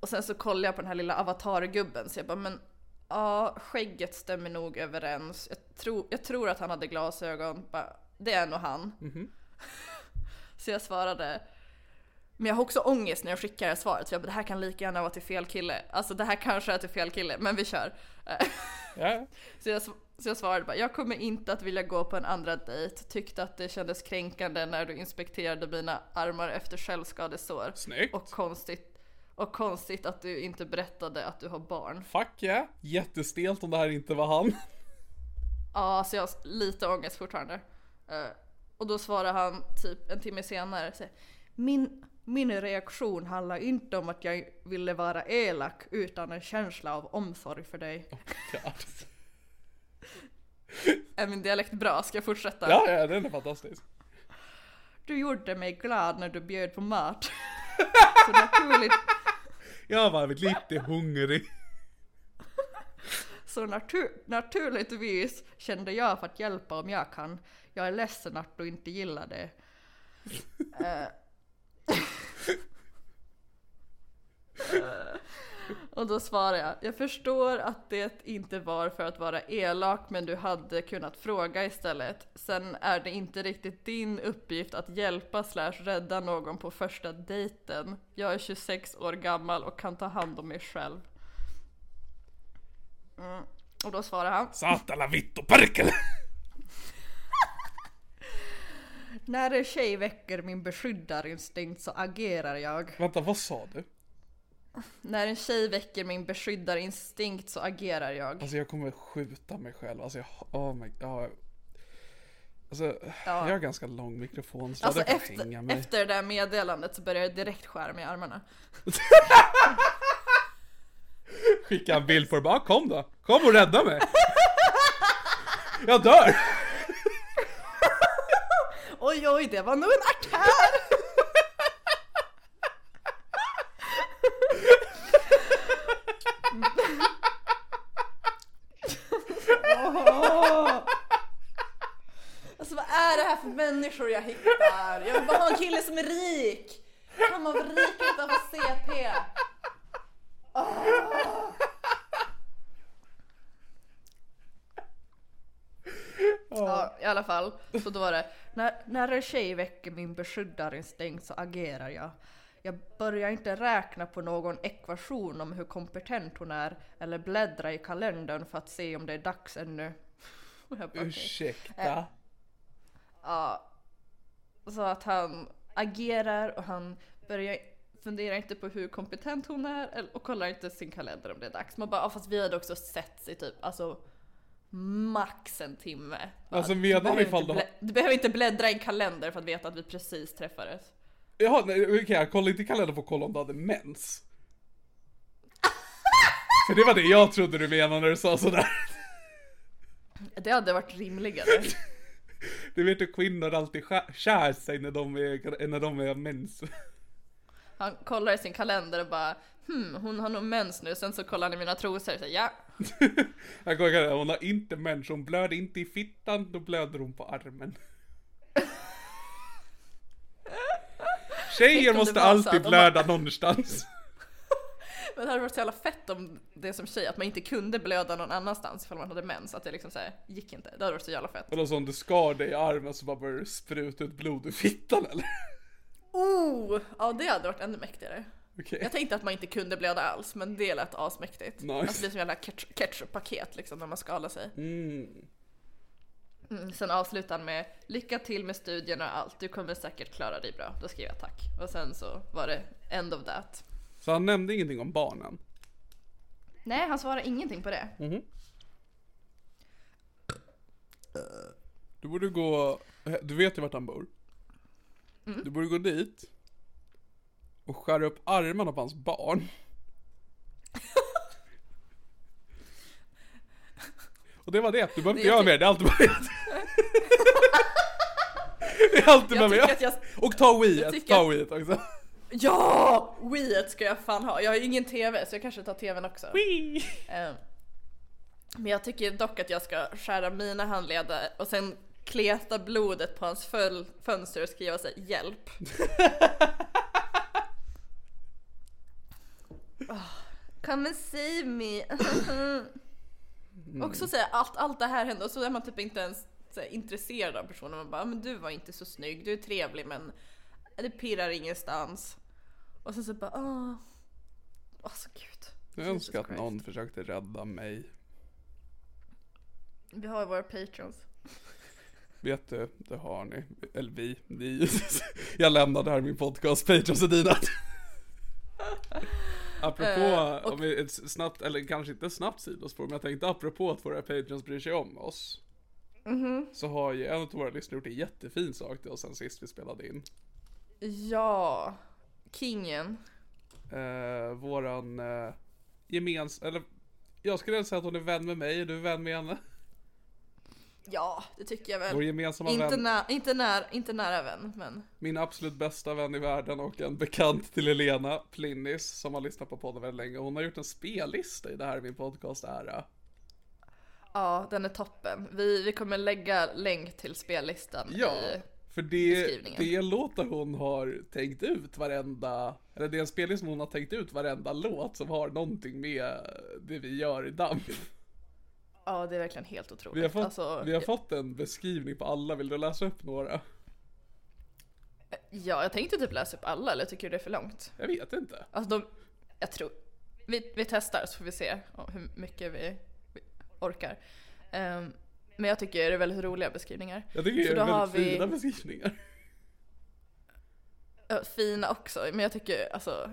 D: och sen så kollade jag på den här lilla avatargubben så jag bara men ja, skägget stämmer nog överens. Jag, tror jag tror att han hade glasögon. Bara, det är nog han. så jag svarade men jag har också ångest när jag skickar det här svaret. För jag bara, det här kan lika gärna vara till fel kille. Alltså det här kanske är till fel kille, men vi kör.
C: Ja.
D: så jag, så jag svarade bara, jag kommer inte att vilja gå på en andra dejt. Tyckte att det kändes kränkande när du inspekterade mina armar efter självskadesår.
C: Snyggt.
D: Och konstigt, och konstigt att du inte berättade att du har barn.
C: Fuck yeah. Jättestelt om det här inte var han.
D: Ja, så jag har lite ångest fortfarande. Eh, och då svarar han typ en timme senare. Så, min, min reaktion handlar inte om att jag ville vara elak utan en känsla av omsorg för dig.
C: God.
D: Är min dialekt bra? Ska jag fortsätta?
C: Ja, ja, den är fantastisk.
D: Du gjorde mig glad när du bjöd på mat. så naturligt,
C: Jag var lite hungrig.
D: så natur, naturligtvis kände jag för att hjälpa om jag kan. Jag är ledsen att du inte gillar det. Eh. Och då svarar jag, jag förstår att det inte var för att vara elak men du hade kunnat fråga istället. Sen är det inte riktigt din uppgift att hjälpa slash rädda någon på första dejten. Jag är 26 år gammal och kan ta hand om mig själv. Mm. Och då svarar han,
C: Satana vittu perkele!
D: när en tjej väcker min beskyddarinstinkt så agerar jag.
C: Vänta, vad sa du?
D: När en tjej väcker min beskyddarinstinkt så agerar jag.
C: Alltså jag kommer skjuta mig själv. Alltså jag, oh my god. Alltså,
D: Ja.
C: jag har ganska lång mikrofon så
D: Alltså
C: jag kan
D: efter,
C: hänga mig.
D: efter det där meddelandet så började jag direkt skära mig i armarna.
C: Skicka en bild på det bara, kom då. Kom och rädda mig. Jag dör.
D: Oj oj, det var nog en artär! är det här för människor jag hittar? Jag vill bara ha en kille som är rik! Kan man vara rik utan att ha CP? Ja, i alla fall. Så då var det, när, när en tjej väcker min beskyddarinstinkt så agerar jag. Jag börjar inte räkna på någon ekvation om hur kompetent hon är eller bläddra i kalendern för att se om det är dags ännu. Bara, okej.
C: Ursäkta.
D: Ja. Så att han agerar och han börjar fundera inte på hur kompetent hon är och kollar inte sin kalender om det är dags. Man bara, ja, fast vi hade också sett i typ, alltså max en timme.
C: Alltså, menar
D: behöver
C: ifall
D: inte
C: du
D: behöver inte bläddra i en kalender för att veta att vi precis träffades.
C: Jaha, nej, okej, jag kollade inte i kalendern för att kolla om du hade mens. För det var det jag trodde du menade när du sa sådär.
D: Det hade varit rimligare.
C: Du vet hur kvinnor alltid skär, skär sig när de är, när de är mens.
D: Han kollar i sin kalender och bara, hmm, hon har nog mens nu. Sen så kollar han i mina trosor och säger, ja.
C: Jag kollar, hon har inte mens, hon blöder inte i fittan, då blöder hon på armen. Tjejer måste alltid blöda någonstans.
D: Men det hade varit så jävla fett om det som tjej, att man inte kunde blöda någon annanstans ifall man hade mens. Att det liksom såhär, gick inte. Det hade varit så jävla fett.
C: Eller så om du skar dig i armen så bara börjar det spruta ut blod ur fittan eller?
D: Oh! Ja det hade varit ännu mäktigare.
C: Okej.
D: Jag tänkte att man inte kunde blöda alls, men det lät asmäktigt.
C: Nice.
D: Att det blir som jävla ketchup- ketchup-paket liksom när man skalar sig.
C: Mm.
D: Mm, sen avslutar han med Lycka till med studierna och allt, du kommer säkert klara dig bra. Då skrev jag tack. Och sen så var det end of that.
C: Så han nämnde ingenting om barnen?
D: Nej, han svarade ingenting på det.
C: Du borde gå, du vet ju vart han bor.
D: Mm.
C: Du borde gå dit och skära upp armarna på hans barn. och det var det, du behöver inte göra mer, det är allt du behöver göra. Det är allt du
D: Jag
C: behöver
D: tycker
C: göra.
D: att jag...
C: Och ta weed,
D: tycker
C: ta
D: att-
C: också.
D: Ja! Weet ska jag fan ha. Jag har ju ingen TV så jag kanske tar TVn också. Eh, Men jag tycker dock att jag ska skära mina handleder och sen kleta blodet på hans fönster och skriva sig hjälp. oh, come and save me. Också säga allt, allt det här hände och så är man typ inte ens så här, intresserad av personen. Man bara, "Ah, men du var inte så snygg, du är trevlig men det pirrar ingenstans. Och sen så bara, åh. Alltså gud.
C: Jag
D: Jesus
C: önskar att
D: Christ.
C: någon försökte rädda mig.
D: Vi har våra patrons.
C: Vet du, det har ni. Eller vi, ni. Jag lämnade här min podcast, Patrons och dina. Apropå,
D: Eh, och-
C: om vi, ett snabbt, eller kanske inte snabbt sidospår, men jag tänkte apropå att våra patrons bryr sig om oss.
D: Mhm.
C: Så har ju en av våra lyssnare gjort en jättefin sak till oss sen sist vi spelade in.
D: Ja. Kingen.
C: Eh, våran eh, gemens, eller jag skulle säga att hon är vän med mig, är du vän med henne?
D: Ja, det tycker jag väl.
C: Vår gemensamma
D: Inte,
C: vän,
D: nä- inte, när, inte nära vän, men
C: min absolut bästa vän i världen och en bekant till Elena, Plinnis, som har lyssnat på podden väldigt länge. Hon har gjort en spellista i det här i min podcast ära.
D: ja, den är toppen. Vi, vi kommer lägga länk till spellistan
C: Ja,
D: i...
C: för det, det är en låt där hon har tänkt ut varenda, eller det är en spellista som hon har tänkt ut varenda låt som har någonting med det vi gör i DAMP.
D: Ja, det är verkligen helt otroligt.
C: Vi har fått,
D: Alltså,
C: vi har fått en beskrivning på alla, vill du läsa upp några?
D: Ja, jag tänkte typ läsa upp alla, eller tycker du det är för långt?
C: Jag vet inte.
D: Alltså de, jag tror, vi, vi testar så får vi se hur mycket vi, vi orkar. Ehm, men jag tycker det är väldigt roliga beskrivningar.
C: Jag tycker
D: Så
C: det är väldigt
D: vi-
C: fina beskrivningar.
D: Ja, Fina också, men jag tycker alltså,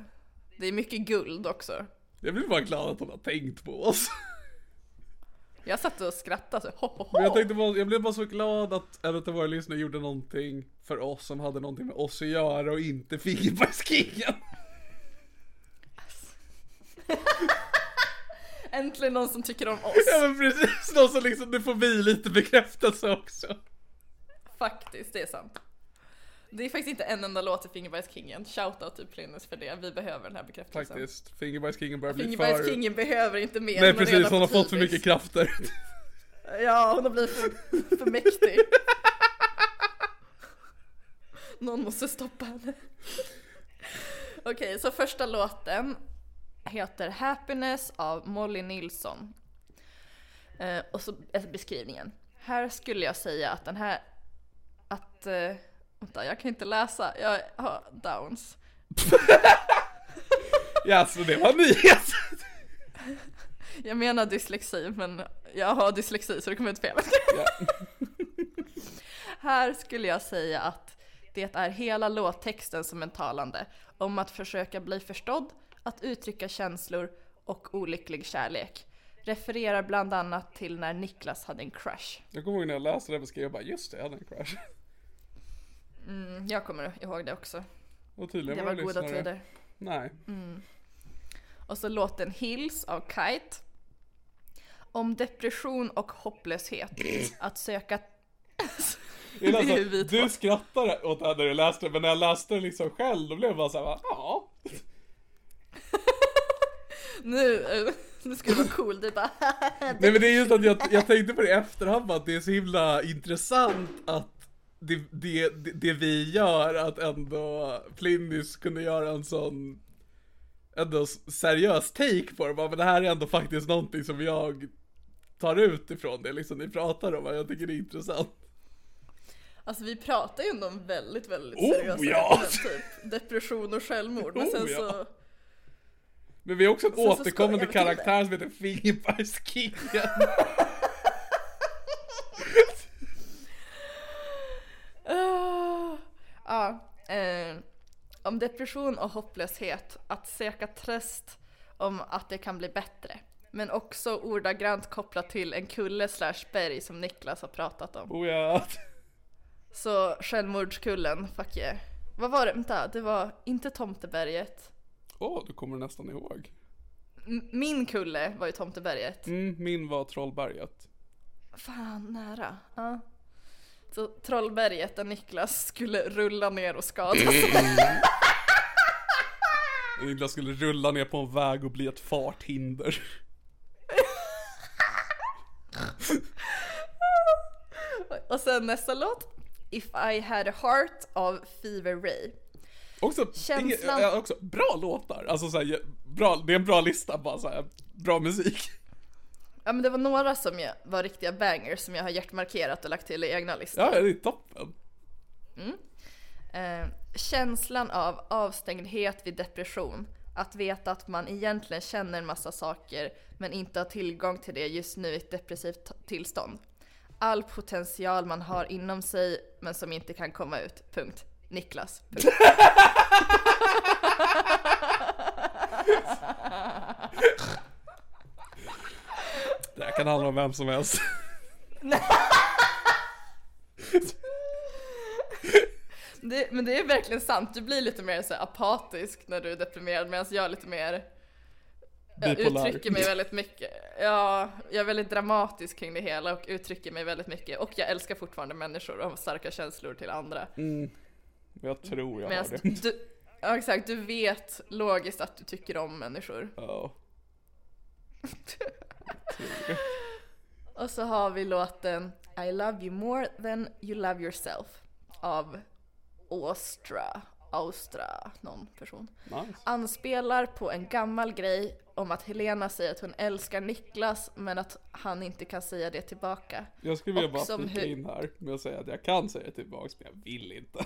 D: det är mycket guld också.
C: Jag blir bara glad att hon har tänkt på oss.
D: Jag satt och skrattade så, ho, ho, ho.
C: Men jag, tänkte bara, jag blev bara så glad att en av våra lyssnare gjorde någonting för oss som hade någonting med oss att göra och inte Fingerbajskingen.
D: Äntligen någon som tycker om
C: Ja
D: oss.
C: men precis, någon som liksom, det får vi lite bekräftelse också.
D: Faktiskt, det är sant. Det är faktiskt inte en enda låt i Fingerbajskingen. Shoutout till Plynnis för det, vi behöver den här bekräftelsen.
C: Faktiskt, Fingerbajskingen börjar bli för...
D: Fingerbajskingen behöver inte mer.
C: Nej precis, hon har fått för mycket krafter.
D: Ja, hon har blivit för, för mäktig. Någon måste stoppa henne. Okej, så första låten heter Happiness av Molly Nilsson. Eh, och så är beskrivningen. Här skulle jag säga att den här, att, eh, vänta jag kan inte läsa, jag har downs.
C: Ja, så det var nyhet.
D: Jag menar dyslexi men jag har dyslexi så det kommer ut fel. Här skulle jag säga att det är hela låttexten som är talande om att försöka bli förstådd, att uttrycka känslor och olycklig kärlek. Refererar bland annat till när Niklas hade en crush.
C: Jag kommer ihåg när jag läste det beskrev jag bara just det, jag hade en crush.
D: Mm, jag kommer ihåg det också.
C: Och tydligen
D: Det
C: var
D: var goda
C: lyssnare.
D: tider.
C: Nej.
D: Och så låten Hills av Kite. Om depression och hopplöshet. Att söka...
C: Det är alltså, du
D: två.
C: skrattar åt det här när du läste det, men när jag läste det liksom själv, då blev jag bara såhär, ja.
D: Nu, eh, nu ska du vara cool. Du bara
C: Nej men det är just att jag, jag tänkte på det i efterhand, att det är så himla intressant att det, det, det, det vi gör, att ändå Plynnis kunde göra en sån ändå seriös take på det, bara, men det här är ändå faktiskt någonting som jag tar ut ifrån det liksom ni pratar om, jag tycker det är intressant.
D: Alltså vi pratar ju ändå om väldigt, väldigt
C: Oh,
D: seriösa
C: ja!
D: ämnen, typ depression och självmord. Men
C: Oh,
D: sen
C: ja.
D: Så,
C: Men vi har också en
D: Och sen så
C: återkommande
D: till
C: karaktär som heter Fingerbajskingen.
D: Ah, ja, eh, om depression och hopplöshet, att söka tröst om att det kan bli bättre. Men också ordagrant kopplat till en kulle slash berg som Niklas har pratat om.
C: oh ja.
D: Så självmordskullen, fuck yeah. Vad var det? Vänta, det var inte Tomteberget.
C: Åh, du kommer nästan ihåg.
D: M- min kulle var ju Tomteberget.
C: Mm, min var Trollberget.
D: Fan, nära. Ja. Så Trollberget där Niklas skulle rulla ner och skada sig.
C: Niklas skulle rulla ner på en väg och bli ett farthinder.
D: Och sen nästa låt. If I had a heart av Fever Ray.
C: Också,
D: Känslan-
C: ja, också bra låtar. Alltså såhär, bra, det är en bra lista bara såhär, bra musik.
D: Ja men det var några som jag, var riktiga bangers som jag har hjärtmarkerat och lagt till i egna listor.
C: Ja, det är toppen.
D: Eh, känslan av avstängdhet vid depression. Att veta att man egentligen känner en massa saker men inte har tillgång till det just nu i ett depressivt tillstånd. All potential man har inom sig men som inte kan komma ut. Punkt. Niklas.
C: Det här kan handla om vem som helst.
D: Det, men det är verkligen sant, du blir lite mer så apatisk när du är deprimerad medan jag är lite mer jag
C: Bipolär.
D: uttrycker mig väldigt mycket. Ja, jag är väldigt dramatisk kring det hela och uttrycker mig väldigt mycket. Och jag älskar fortfarande människor och har starka känslor till andra.
C: Jag tror jag
D: Medan
C: har det.
D: du, ja exakt, du vet logiskt att du tycker om människor.
C: Ja.
D: Och så har vi låten I love you more than you love yourself av Austra, Austra, någon person.
C: Nice.
D: Anspelar på en gammal grej om att Helena säger att hon älskar Niklas men att han inte kan säga det tillbaka.
C: Jag skulle vilja bara flika in här med att säga att jag kan säga det tillbaks men jag vill inte.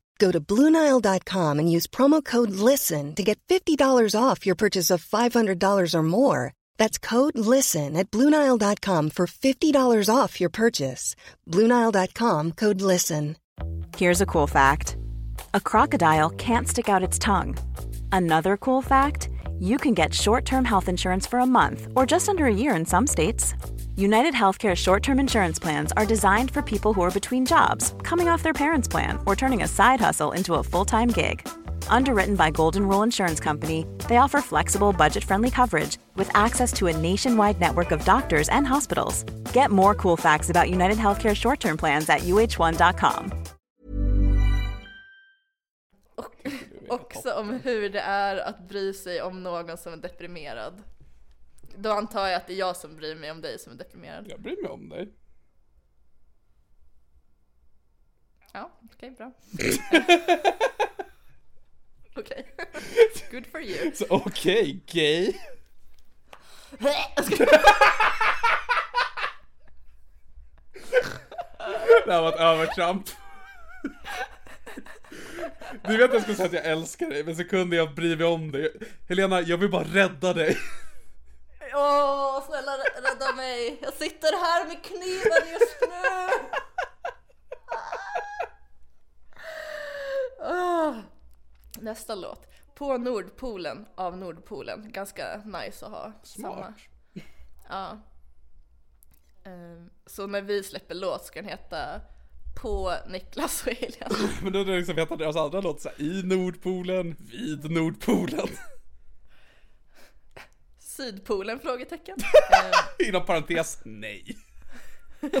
A: Go to Bluenile.com and use promo code LISTEN to get $50 off your purchase of $500 or more. That's code LISTEN at Bluenile.com for $50 off your purchase. Bluenile.com code LISTEN.
B: Here's a cool fact a crocodile can't stick out its tongue. Another cool fact you can get short term health insurance for a month or just under a year in some states. United Healthcare short term insurance plans are designed for people who are between jobs, coming off their parents' plan, or turning a side hustle into a full time gig. Underwritten by Golden Rule Insurance Company, they offer flexible, budget friendly coverage with access to a nationwide network of doctors and hospitals. Get more cool facts about United Healthcare short term plans at uh1.com.
D: Och också om hur det är att bry sig om någon som är deprimerad. Då antar jag att det är jag som bryr mig om dig som är deprimerad.
C: Jag bryr mig om dig.
D: Ja, okej, bra. Okej. Good for you.
C: Så okej, gay. Det här var ett övertramp. Du vet att jag skulle säga att jag älskar dig, men så kunde jag bry mig om dig. Helena, jag vill bara rädda dig.
D: Åh, snälla rä- rädda mig. Jag sitter här med kniven just nu. Åh. Nästa låt. På Nordpolen av Nordpolen. Ganska nice att ha samma.
C: Smart.
D: Ja. Ehm, Så när vi släpper låt ska den heta På Niklas och Helena.
C: Men då är det liksom veta deras andra låt såhär, i Nordpolen, vid Nordpolen.
D: Sydpolen? Frågetecken.
C: Inom parentes, nej.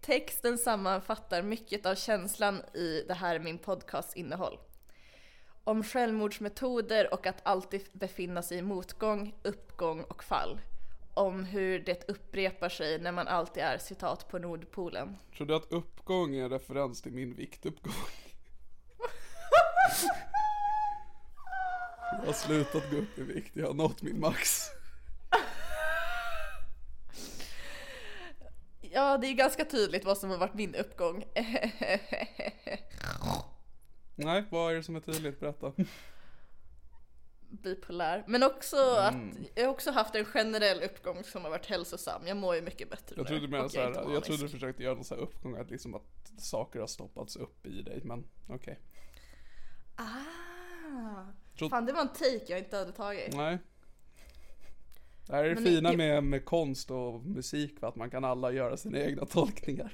D: Texten sammanfattar mycket av känslan i det här min podcasts innehåll. Om självmordsmetoder och att alltid befinna sig i motgång, uppgång och fall. Om hur det upprepar sig när man alltid är citat på Nordpolen.
C: Tror du att uppgång är en referens till min viktuppgång? Jag har slutat gå upp i vikt, jag har nått min max.
D: Ja, det är ganska tydligt vad som har varit min uppgång.
C: Nej, vad är det som är tydligt? Berätta.
D: Bipolär. Men också att jag har också haft en generell uppgång som har varit hälsosam. Jag mår ju mycket bättre
C: Jag trodde
D: nu. jag är
C: såhär,
D: inte
C: jag trodde du försökte göra någon sån här uppgång, att liksom att saker har stoppats upp i dig, men okej.
D: Ah.
C: Tro-
D: Fan, det var en take jag inte hade tagit.
C: Nej. Det här är det
D: Men
C: fina
D: det-
C: med, med konst och musik, att man kan alla göra sina egna tolkningar.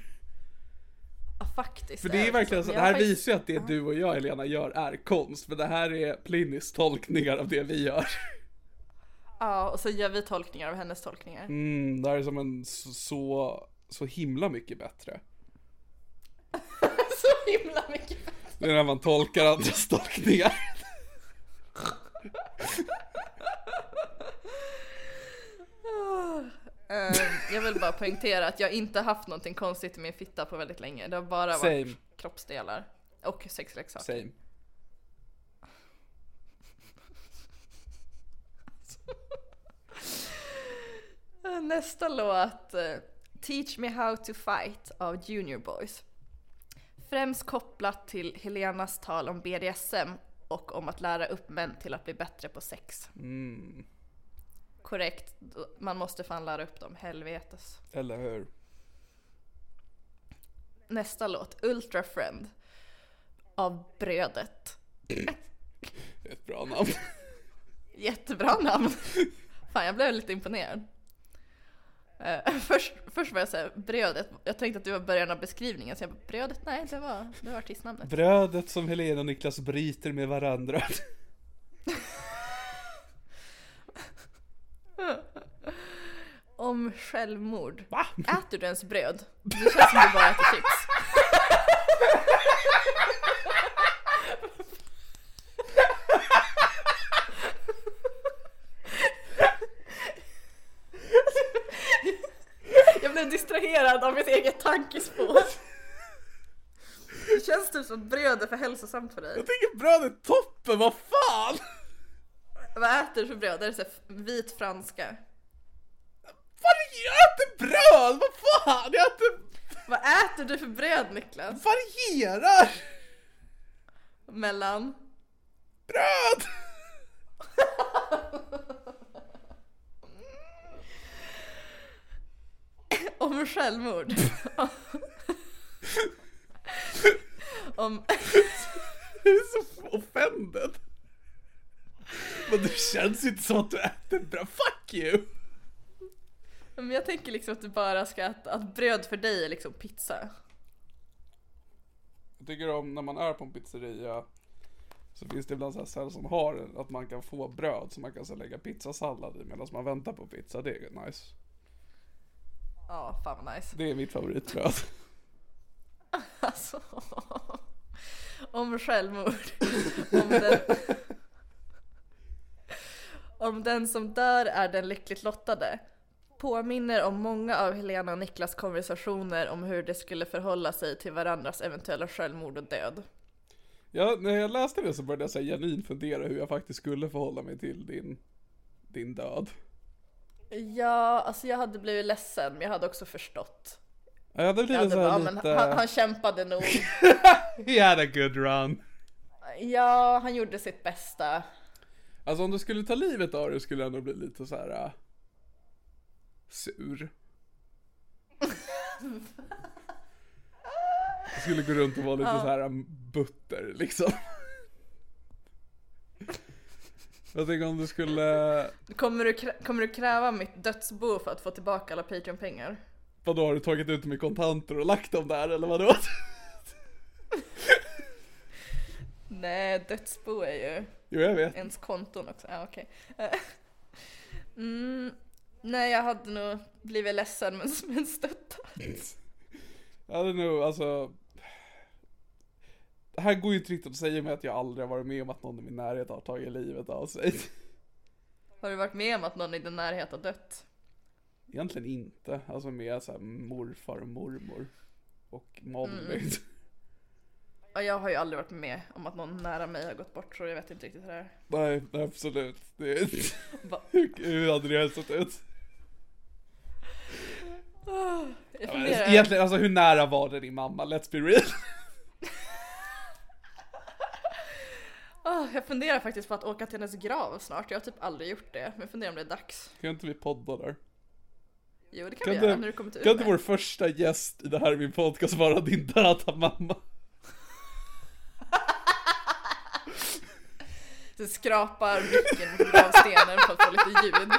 D: Ja, faktiskt.
C: För det är verkligen så, det här
D: faktiskt-
C: visar ju att det du och jag Helena gör är konst, men det här är Plinnys tolkningar av det vi gör.
D: Ja, och så gör vi tolkningar av hennes tolkningar.
C: Mm, det här är som en så, så, så himla mycket bättre.
D: så himla mycket bättre.
C: Det är när man tolkar andras tolkningar.
D: Ehm, jag vill bara poängtera att jag inte haft någonting konstigt i min fitta på väldigt länge. Det har bara
C: Same.
D: varit kroppsdelar. Och sexleksaker.
C: Same.
D: Nästa låt, eh, Teach Me How To Fight av Junior Boys. Främst kopplat till Helenas tal om BDSM och om att lära upp män till att bli bättre på sex. Korrekt, man måste fan lära upp dem, helvetes.
C: Eller hur?
D: Nästa låt, Ultra Friend av Brödet.
C: Ett bra namn.
D: Jättebra namn. Fan, jag blev lite imponerad. Eh, först, först var jag såhär, brödet, jag tänkte att det var början av beskrivningen, så jag bara, brödet? Nej, det var, det var artistnamnet.
C: Brödet som Helena och Niklas bryter med varandra.
D: Om självmord.
C: Va?
D: Äter du ens bröd? Det känns som du bara äter chips. Blev distraherad av mitt eget tankespår. Det känns typ som bröd är för hälsosamt för dig.
C: Jag tycker brödet är toppen, vad fan!
D: Vad äter du för bröd? Är det så vit franska?
C: Fan, jag äter bröd, vad fan! Jag äter,
D: Vad äter du för bröd Niklas?
C: varierar!
D: Mellan?
C: Bröd!
D: Om självmord. Om...
C: Jag är så offended. Men det känns inte som att du äter bröd, fuck you!
D: Men jag tänker liksom att du bara ska äta, att bröd för dig är liksom pizza.
C: tycker om när man är på en pizzeria så finns det ibland så här ställen som har att man kan få bröd som man kan så lägga pizzasallad i medan man väntar på pizza. Det är nice.
D: Ja, fan vad nice.
C: Det är mitt favoritbröd.
D: Alltså. Om självmord. Om den, om den som dör är den lyckligt lottade. Påminner om många av Helena och Niklas konversationer om hur det skulle förhålla sig till varandras eventuella självmord och död.
C: Ja, när jag läste det så började jag så här genuint fundera hur jag faktiskt skulle förhålla mig till din, din död.
D: Ja, alltså jag hade blivit ledsen men jag hade också förstått.
C: Ja, det
D: Jag
C: blir
D: hade
C: så
D: bara,
C: här
D: men
C: lite...
D: han, han kämpade nog.
C: He had a good run.
D: Ja, han gjorde sitt bästa.
C: Alltså om du skulle ta livet av dig skulle jag nog bli lite så här äh, sur. Jag skulle gå runt och vara lite så här äh, butter liksom. Jag tänker om du skulle,
D: Kommer du, kommer du kräva mitt dödsbo för att få tillbaka alla Patreon-pengar?
C: vadå har du tagit ut dem i kontanter och lagt dem där eller vadå?
D: Nej, dödsbo är ju
C: Jo jag vet.
D: ens konton också. Ja, okej. Mm, nej, jag hade nog blivit ledsen men, men stöttat.
C: Jag hade nog alltså Det här går ju inte riktigt att säga med att jag aldrig har varit med om att någon i min närhet har tagit livet av sig.
D: Har du varit med om att någon i din närhet har dött?
C: Egentligen inte, alltså med så här morfar och mormor. Och Molly.
D: Ja, jag har ju aldrig varit med om att någon nära mig har gått bort så jag vet inte riktigt hur det är.
C: Nej, absolut. Det är... Hur, hade det sett ut?
D: Jag
C: Ja, men
D: funderar.
C: Egentligen, alltså hur nära var det din mamma? Let's be real.
D: Ah, jag funderar faktiskt på att åka till hennes grav snart. Jag har typ aldrig gjort det. Men jag funderar om det är dags.
C: Kan inte vi podda där?
D: Jo, det kan,
C: Kan
D: vi göra när du kommer till
C: Kan inte vår första gäst i det här min podcast vara din döda mamma?
D: Du skrapar micken mot gravstenen för att få lite ljud.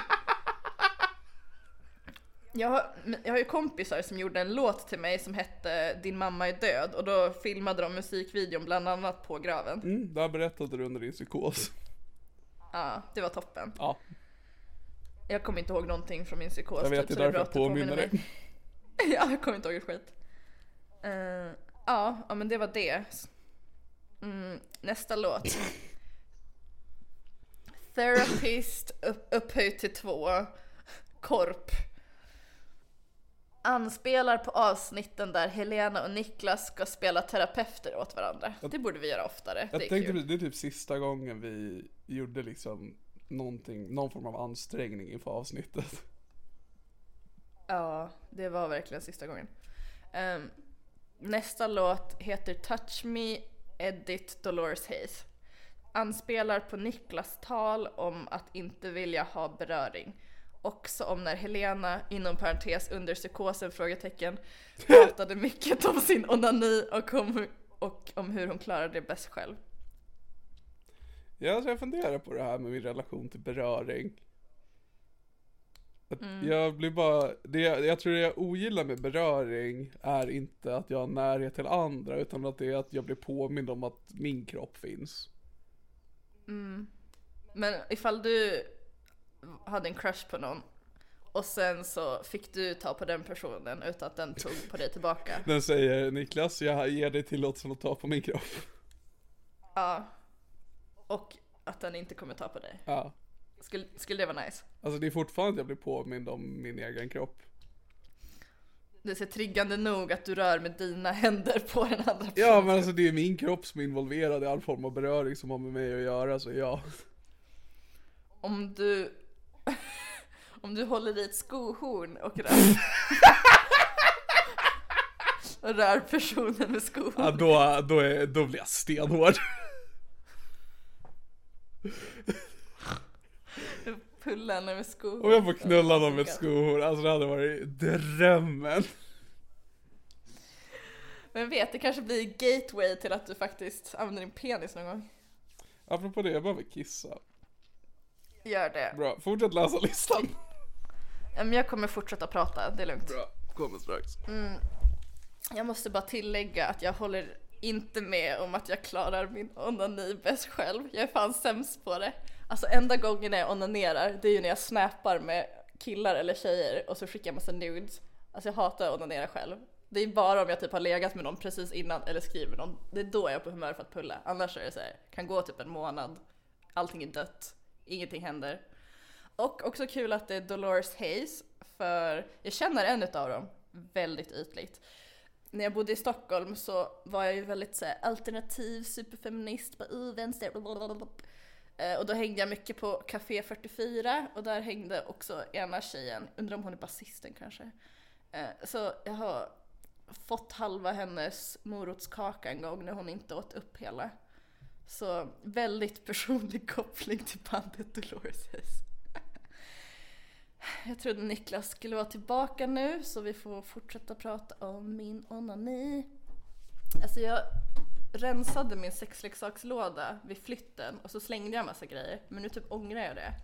D: Jag har, jag har ju kompisar som gjorde en låt till mig som hette Din mamma är död och då filmade de musikvideon bland annat på graven.
C: Mm, det här berättade du under din psykos.
D: Ja, det var toppen.
C: Ja,
D: Jag kommer inte ihåg någonting från min psykos.
C: jag vet,
D: typ,
C: det är därför jag
D: påminner
C: dig.
D: ja, jag kommer inte ihåg ett skit. Eh, ja, ja, men det var det. Mm, nästa låt. Therapist upp, upphöjt till två. Korp. Anspelar på avsnitten där Helena och Niklas ska spela terapeuter åt varandra. Det borde vi göra oftare.
C: Jag
D: det är
C: tänkte
D: kul.
C: det är typ sista gången vi gjorde liksom någonting, någon form av ansträngning inför avsnittet.
D: Ja, det var verkligen sista gången. Ehm, nästa låt heter Touch Me, Edit Dolores Hayes. Anspelar på Niklas tal om att inte vilja ha beröring. Också om när Helena, inom parentes under psykosen, frågetecken, pratade mycket om sin onani och om, och om hur hon klarade det bäst själv.
C: Ja, alltså jag funderar på det här med min relation till beröring.
D: Mm.
C: Jag blir bara, det, jag jag tror det jag ogillar med beröring är inte att jag har närhet till andra utan att det är att jag blir påmind om att min kropp finns.
D: Men ifall du hade en crush på någon och sen så fick du ta på den personen utan att den tog på dig tillbaka.
C: Den säger Niklas, jag ger dig tillåtelsen att ta på min kropp.
D: Ja. Och att den inte kommer ta på dig.
C: Ja.
D: Skulle, skulle det vara nice?
C: Alltså det är fortfarande att jag blir påmind om min egen kropp.
D: Det är så triggande nog att du rör med dina händer på den andra personen.
C: Ja men alltså det är min kropp som är involverad i all form av beröring som har med mig att göra så ja.
D: Om du... Om du håller i ett skohorn och rör... och rör personen med skohorn.
C: ja då, då, är, då blir jag stenhård.
D: Pulla henne med skohorn.
C: Om jag får knulla någon med skohorn, alltså det hade varit drömmen.
D: Men vet, det kanske blir gateway till att du faktiskt använder din penis någon gång.
C: Apropå det, jag behöver kissa.
D: Gör det.
C: Bra, fortsätt läsa listan.
D: Men jag kommer fortsätta prata, det är lugnt.
C: Bra, kommer strax.
D: Jag måste bara tillägga att jag håller inte med om att jag klarar min onani bäst själv. Jag är fan sämst på det. Alltså enda gången jag onanerar, det är ju när jag snappar med killar eller tjejer och så skickar jag massa nudes. Alltså jag hatar att onanera själv. Det är bara om jag typ har legat med någon precis innan eller skriver någon. Det är då jag är på humör för att pulla. Annars är det så här, kan gå typ en månad, allting är dött, ingenting händer. Och också kul att det är Dolores Hayes, för jag känner en utav dem väldigt ytligt. När jag bodde i Stockholm så var jag ju väldigt så här, alternativ, superfeminist, bara uh, vänster, blablabla. Och då hängde jag mycket på Café 44 och där hängde också ena tjejen, undrar om hon är basisten kanske. Eh, så jag har fått halva hennes morotskaka en gång när hon inte åt upp hela. Så väldigt personlig koppling till bandet Dolores Hayes. Jag trodde Niklas skulle vara tillbaka nu så vi får fortsätta prata om min onani. Alltså jag rensade min sexleksakslåda vid flytten och så slängde jag massa grejer. Men nu typ ångrar jag det.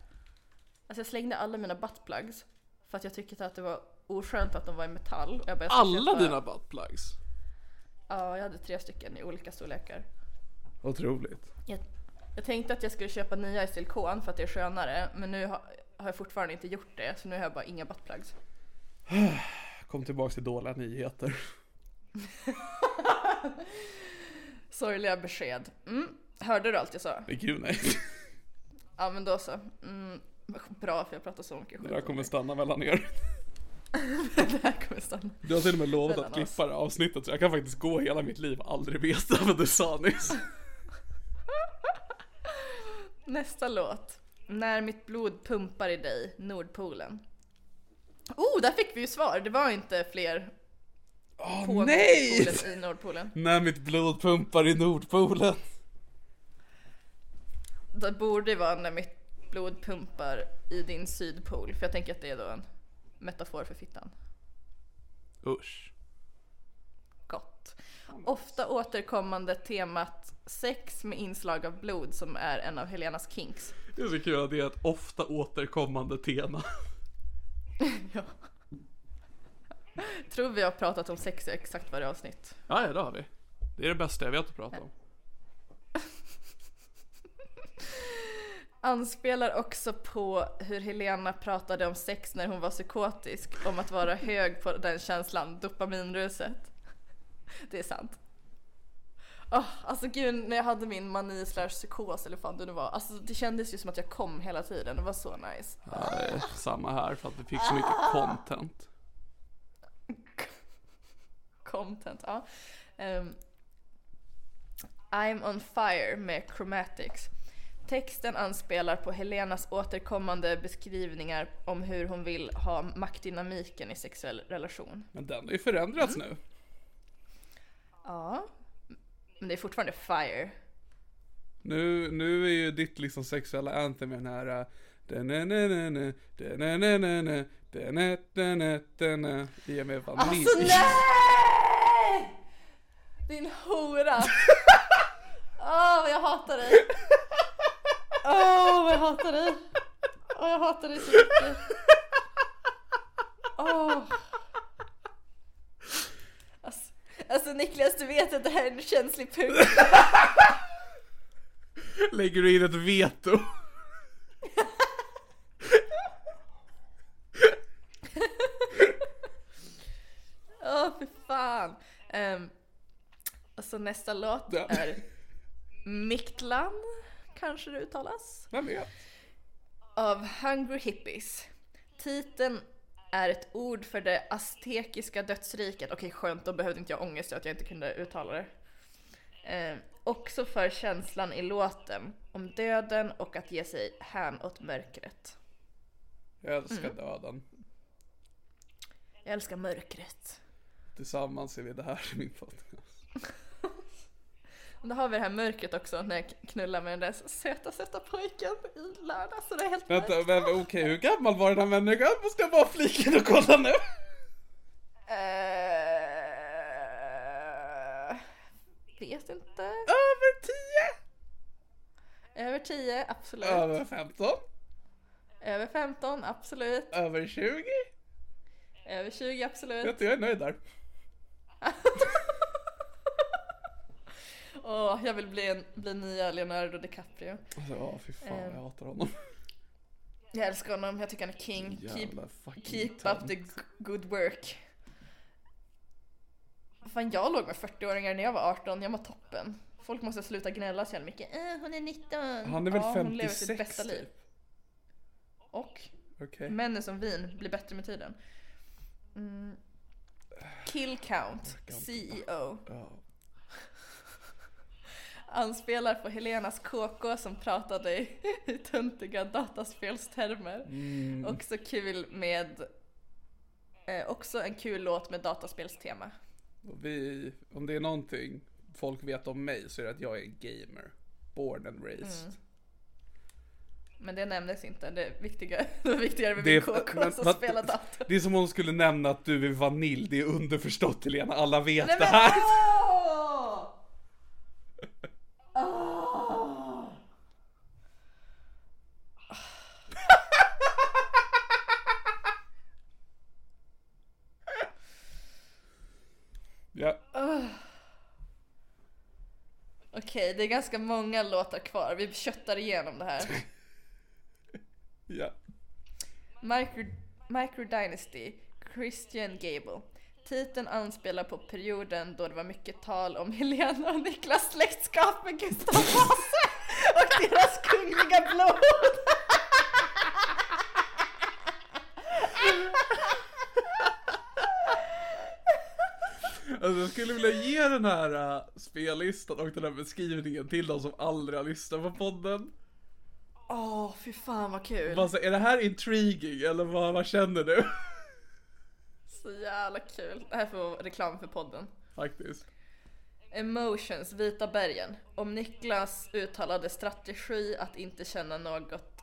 D: Alltså jag slängde alla mina buttplugs för att jag tyckte att det var oskönt att de var i metall.
C: Alla
D: köpa-
C: dina buttplugs?
D: Ja, jag hade tre stycken i olika storlekar.
C: Otroligt.
D: Jag, jag tänkte att jag skulle köpa nya i silikon för att det är skönare, men nu har, har jag fortfarande inte gjort det, så nu har jag bara inga buttplugs.
C: Kom tillbaks till dåliga nyheter.
D: Sorgliga besked. Mm. Hörde du allt jag sa?
C: Gud nej.
D: Ja men då så. Mm. Bra för jag pratar så mycket
C: Det där
D: skit.
C: kommer stanna mellan er.
D: det här kommer stanna.
C: Du har till och med lovat
D: Mellan
C: att
D: oss.
C: klippa det här avsnittet så jag kan faktiskt gå hela mitt liv och aldrig veta vad du sa nyss.
D: Nästa låt. När mitt blod pumpar i dig, Nordpolen. Oh, där fick vi ju svar. Det var inte fler
C: Åh
D: på
C: nej!
D: I Nordpolen.
C: När mitt blod pumpar i Nordpolen.
D: Det borde vara när mitt blod pumpar i din sydpol. För jag tänker att det är då en metafor för fittan.
C: Usch.
D: Gott. Ofta återkommande temat sex med inslag av blod som är en av Helenas kinks.
C: Det är så kul att det är ett ofta återkommande tema.
D: Ja. Tror vi har pratat om sex i exakt varje avsnitt.
C: Ja, ja det har vi. Det är det bästa jag vet att prata om.
D: Anspelar också på hur Helena pratade om sex när hon var psykotisk. Om att vara hög på den känslan, dopaminruset. Det är sant. Oh, alltså gud, när jag hade min mani slash psykos eller fan det nu var. Alltså det kändes ju som att jag kom hela tiden. Det var så nice.
C: Ja, samma här för att vi fick så mycket content.
D: Content, ja. Ehm, I'm on fire med Chromatics. Texten anspelar på Helenas återkommande beskrivningar om hur hon vill ha maktdynamiken i sexuell relation.
C: Men den har ju förändrats
D: Mm.
C: nu.
D: Ja, men det är fortfarande fire.
C: Nu, nu är ju ditt liksom sexuella anthem den här och med vanilj.
D: Alltså nej! Din hora! Åh, vad jag hatar dig! Åh, vad jag hatar dig! Åh, jag hatar dig så mycket! Åh. Alltså, alltså Niklas, du vet att det här är en känslig punkt.
C: Lägger du in ett veto?
D: Åh, för fan! Um, alltså nästa låt
C: Ja.
D: är Miktlan, kanske det uttalas?
C: Vem vet?
D: av Hungry Hippies. Titeln är ett ord för det aztekiska dödsriket. Okej skönt, då behövde inte jag ångest att jag inte kunde uttala det. Eh, också för känslan i låten om döden och att ge sig hän åt mörkret.
C: Jag älskar
D: Mm.
C: döden.
D: Jag älskar mörkret.
C: Tillsammans är vi det här i min podcast.
D: Då har vi det här mörkret också när jag knullar med den där söta söta pojken i lördags. Så det är helt
C: Vänta,
D: mörkt.
C: men okej, hur gammal var den här människan? Jag bara flika in och kolla nu?
D: Eh, vet inte.
C: Över 10?
D: Över 10, absolut.
C: Över 15?
D: Över 15, absolut.
C: Över 20?
D: Över 20, absolut.
C: Vet du, jag är nöjd där.
D: Ja, jag vill bli, en, bli nya Leonardo DiCaprio.
C: Alltså, ja fy fan
D: Ehm.
C: jag hatar honom.
D: Jag älskar honom, jag tycker han är king. Keep, keep up the good work. Fan jag låg med 40-åringar när jag var 18, jag var toppen. Folk måste sluta gnälla så jävla mycket. Äh, hon är 19.
C: Han är väl
D: ja, hon lever sitt
C: 56
D: bästa liv.
C: typ?
D: Och
C: Okej.
D: män är som vin, blir bättre med tiden. Mm. Kill count, CEO.
C: Ja.
D: Anspelar på Helenas KK som pratade i i töntiga dataspelstermer.
C: Mm.
D: Också kul med eh, Också en kul låt med dataspelstema.
C: Vi, om det är någonting folk vet om mig så är det att jag är gamer. Born and raised.
D: Mm. Men det nämndes inte, det viktiga, det var viktigare med
C: Det
D: min
C: är-
D: KK
C: men-
D: som spelar dator.
C: Det är som om hon skulle nämna att du är vanilj, det är underförstått Helena, alla vet
D: Nej
C: det
D: men
C: här.
D: åh! Åh!
C: Ja,
D: Okej, det är ganska många låtar kvar, vi köttar igenom det här.
C: ja.
D: Micro, Micro Dynasty, Christian Gable. Titeln anspelar på perioden då det var mycket tal om Helena och Niklas släktskap med Gustav Vasa och deras kungliga blod.
C: Alltså jag skulle vilja ge den här uh, spellistan och den här beskrivningen till de som aldrig har lyssnat på podden.
D: Åh, fy fan vad kul.
C: Bara så, är det här intriguing eller vad, vad känner du?
D: Så jävla kul. Det här får vara reklam för podden.
C: Faktiskt.
D: Emotions, Vita bergen. Om Niklas uttalade strategi att inte känna något,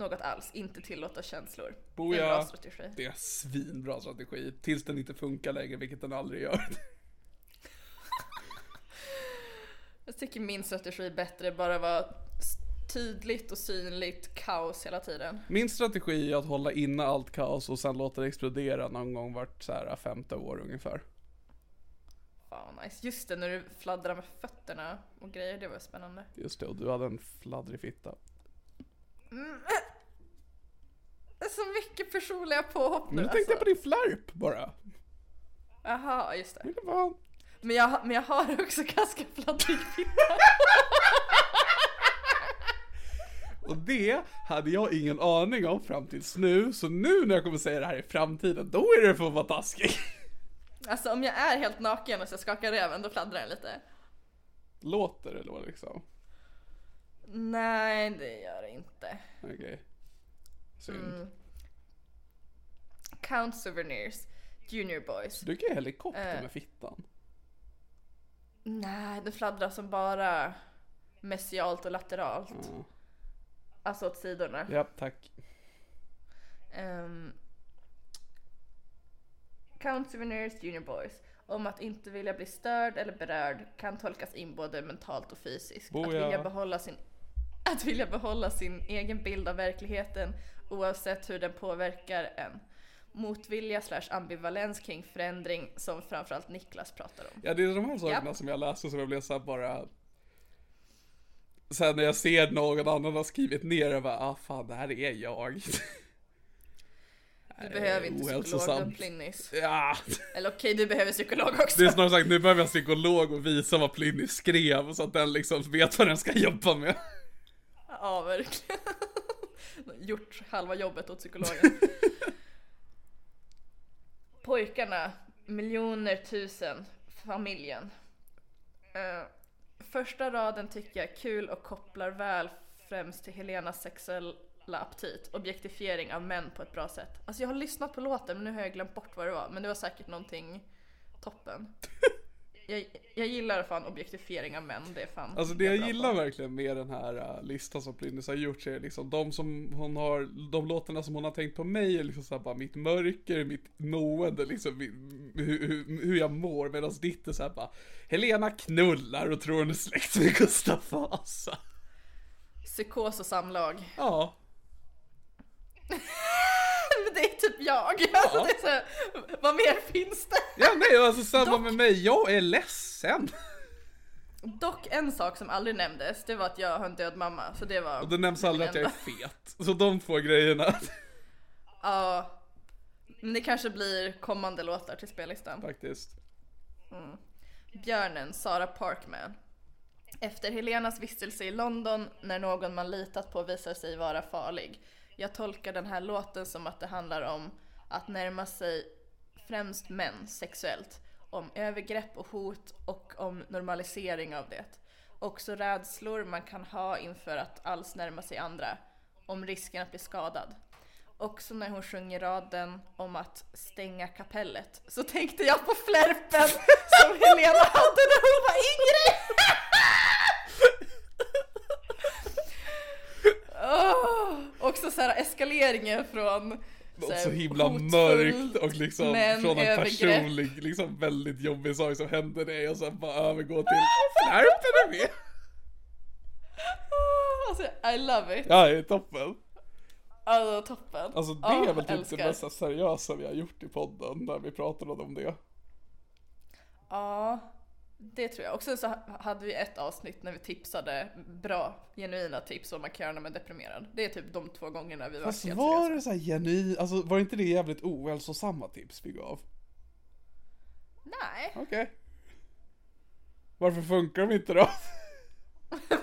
D: något alls, inte tillåta känslor. Det är en bra
C: Boja,
D: strategi.
C: det är svinbra strategi. Tills den inte funkar längre, vilket den aldrig gör.
D: Jag tycker min strategi är bättre, bara vara tydligt och synligt kaos hela tiden.
C: Min strategi är att hålla inne allt kaos och sen låta det explodera någon gång vart så här femte år ungefär.
D: Fan vad nice. Just det, när du fladdrar med fötterna och grejer, det var spännande.
C: Just det, och du hade en fladdrig fitta.
D: Det är så mycket personliga påhopp nu
C: nu tänkte jag på
D: alltså.
C: din flärp bara.
D: Jaha, just det.
C: Det var...
D: Men jag, men jag har också ganska fladdrig fitta.
C: Och det hade jag ingen aning om fram tills nu, så nu när jag kommer säga det här i framtiden, då är det för att vara taskig.
D: Alltså om jag är helt naken och så skakar röven, då fladdrar den lite.
C: Låter det då liksom?
D: Nej, det gör det inte.
C: Okej. Synd.
D: Mm. Count Souvenirs, Junior Boys.
C: Du kan ju helikopter
D: Eh.
C: med fittan.
D: Nej, det fladdrar som bara messialt och lateralt.
C: Ja.
D: Alltså åt sidorna.
C: ja, tack.
D: Ehm, Count Souvenirs Junior Boys. Om att inte vilja bli störd eller berörd kan tolkas in både mentalt och fysiskt. Att vilja, behålla sin, att vilja behålla sin egen bild av verkligheten oavsett hur den påverkar en. Motvilja slash ambivalens kring förändring som framförallt Niklas pratar om.
C: Ja, det är de här sakerna
D: Japp.
C: som jag läste som jag blev så bara... Sen när jag ser någon annan har skrivit ner det, bara, ah fan det här är jag.
D: Du behöver inte psykolog. Plynnis.
C: Ja,
D: Eller okej, du behöver psykolog också.
C: det är snarare sagt, nu behöver jag psykolog och visa vad Plynnis skrev så att den liksom vet vad den ska jobba med.
D: Ja, verkligen. Gjort halva jobbet åt psykologen. Pojkarna, miljoner tusen, familjen. Eh, första raden tycker jag är kul och kopplar väl främst till Helenas sexuella aptit, objektifiering av män på ett bra sätt. Alltså jag har lyssnat på låten men nu har jag glömt bort vad det var, men det var säkert någonting toppen. Jag, jag gillar fan objektifiering av män, det är fan
C: Alltså det
D: jag
C: gillar
D: på.
C: verkligen med den här uh, listan som Plynnis har gjort är liksom de som hon har, de låtarna som hon har tänkt på mig är liksom såhär bara mitt mörker, mitt mående, liksom hur, hur, hur jag mår medan ditt är såhär bara Helena knullar och tror hon är släkt med Gustav Vasa.
D: Psykos och samlag.
C: Ja,
D: det är typ jag. Alltså, det är så vad mer finns det?
C: ja nej alltså samma med mig, jag är ledsen.
D: Dock en sak som aldrig nämndes, det var att jag har en död mamma. Så det var
C: Och det nämns aldrig att jag är fet. Så de två grejerna
D: Ja. Men det kanske blir kommande låtar till spellistan.
C: faktiskt.
D: Björnen, Sara Parkman. Efter Helenas vistelse i London när någon man litat på visar sig vara farlig. Jag tolkar den här låten som att det handlar om att närma sig främst män sexuellt. Om övergrepp och hot och om normalisering av det. Också rädslor man kan ha inför att alls närma sig andra. Om risken att bli skadad. Också när hon sjunger raden om att stänga kapellet så tänkte jag på flärpen som Helena hade när hon var yngre. Också så här eskaleringen från
C: Något så himla mörkt och liksom från en
D: övergrepp.
C: personlig, liksom väldigt jobbig sak som hände dig och sen bara övergå till är med.
D: Ah, Alltså I love it.
C: Ja, det är toppen.
D: Alltså toppen.
C: Alltså det
D: Ah,
C: är väl typ det mesta seriösa vi har gjort i podden, när vi pratade om det.
D: Ja, det tror jag. Och sen så ha- hade vi ett avsnitt när vi tipsade bra, genuina tips vad man kan göra när man är deprimerad. Det är typ de två gångerna vi var
C: Fast
D: helt
C: var
D: seriösa.
C: det så här genuin, alltså var inte det jävligt ohälsosamma tips vi gav?
D: Nej.
C: Okej. Varför funkar de inte då?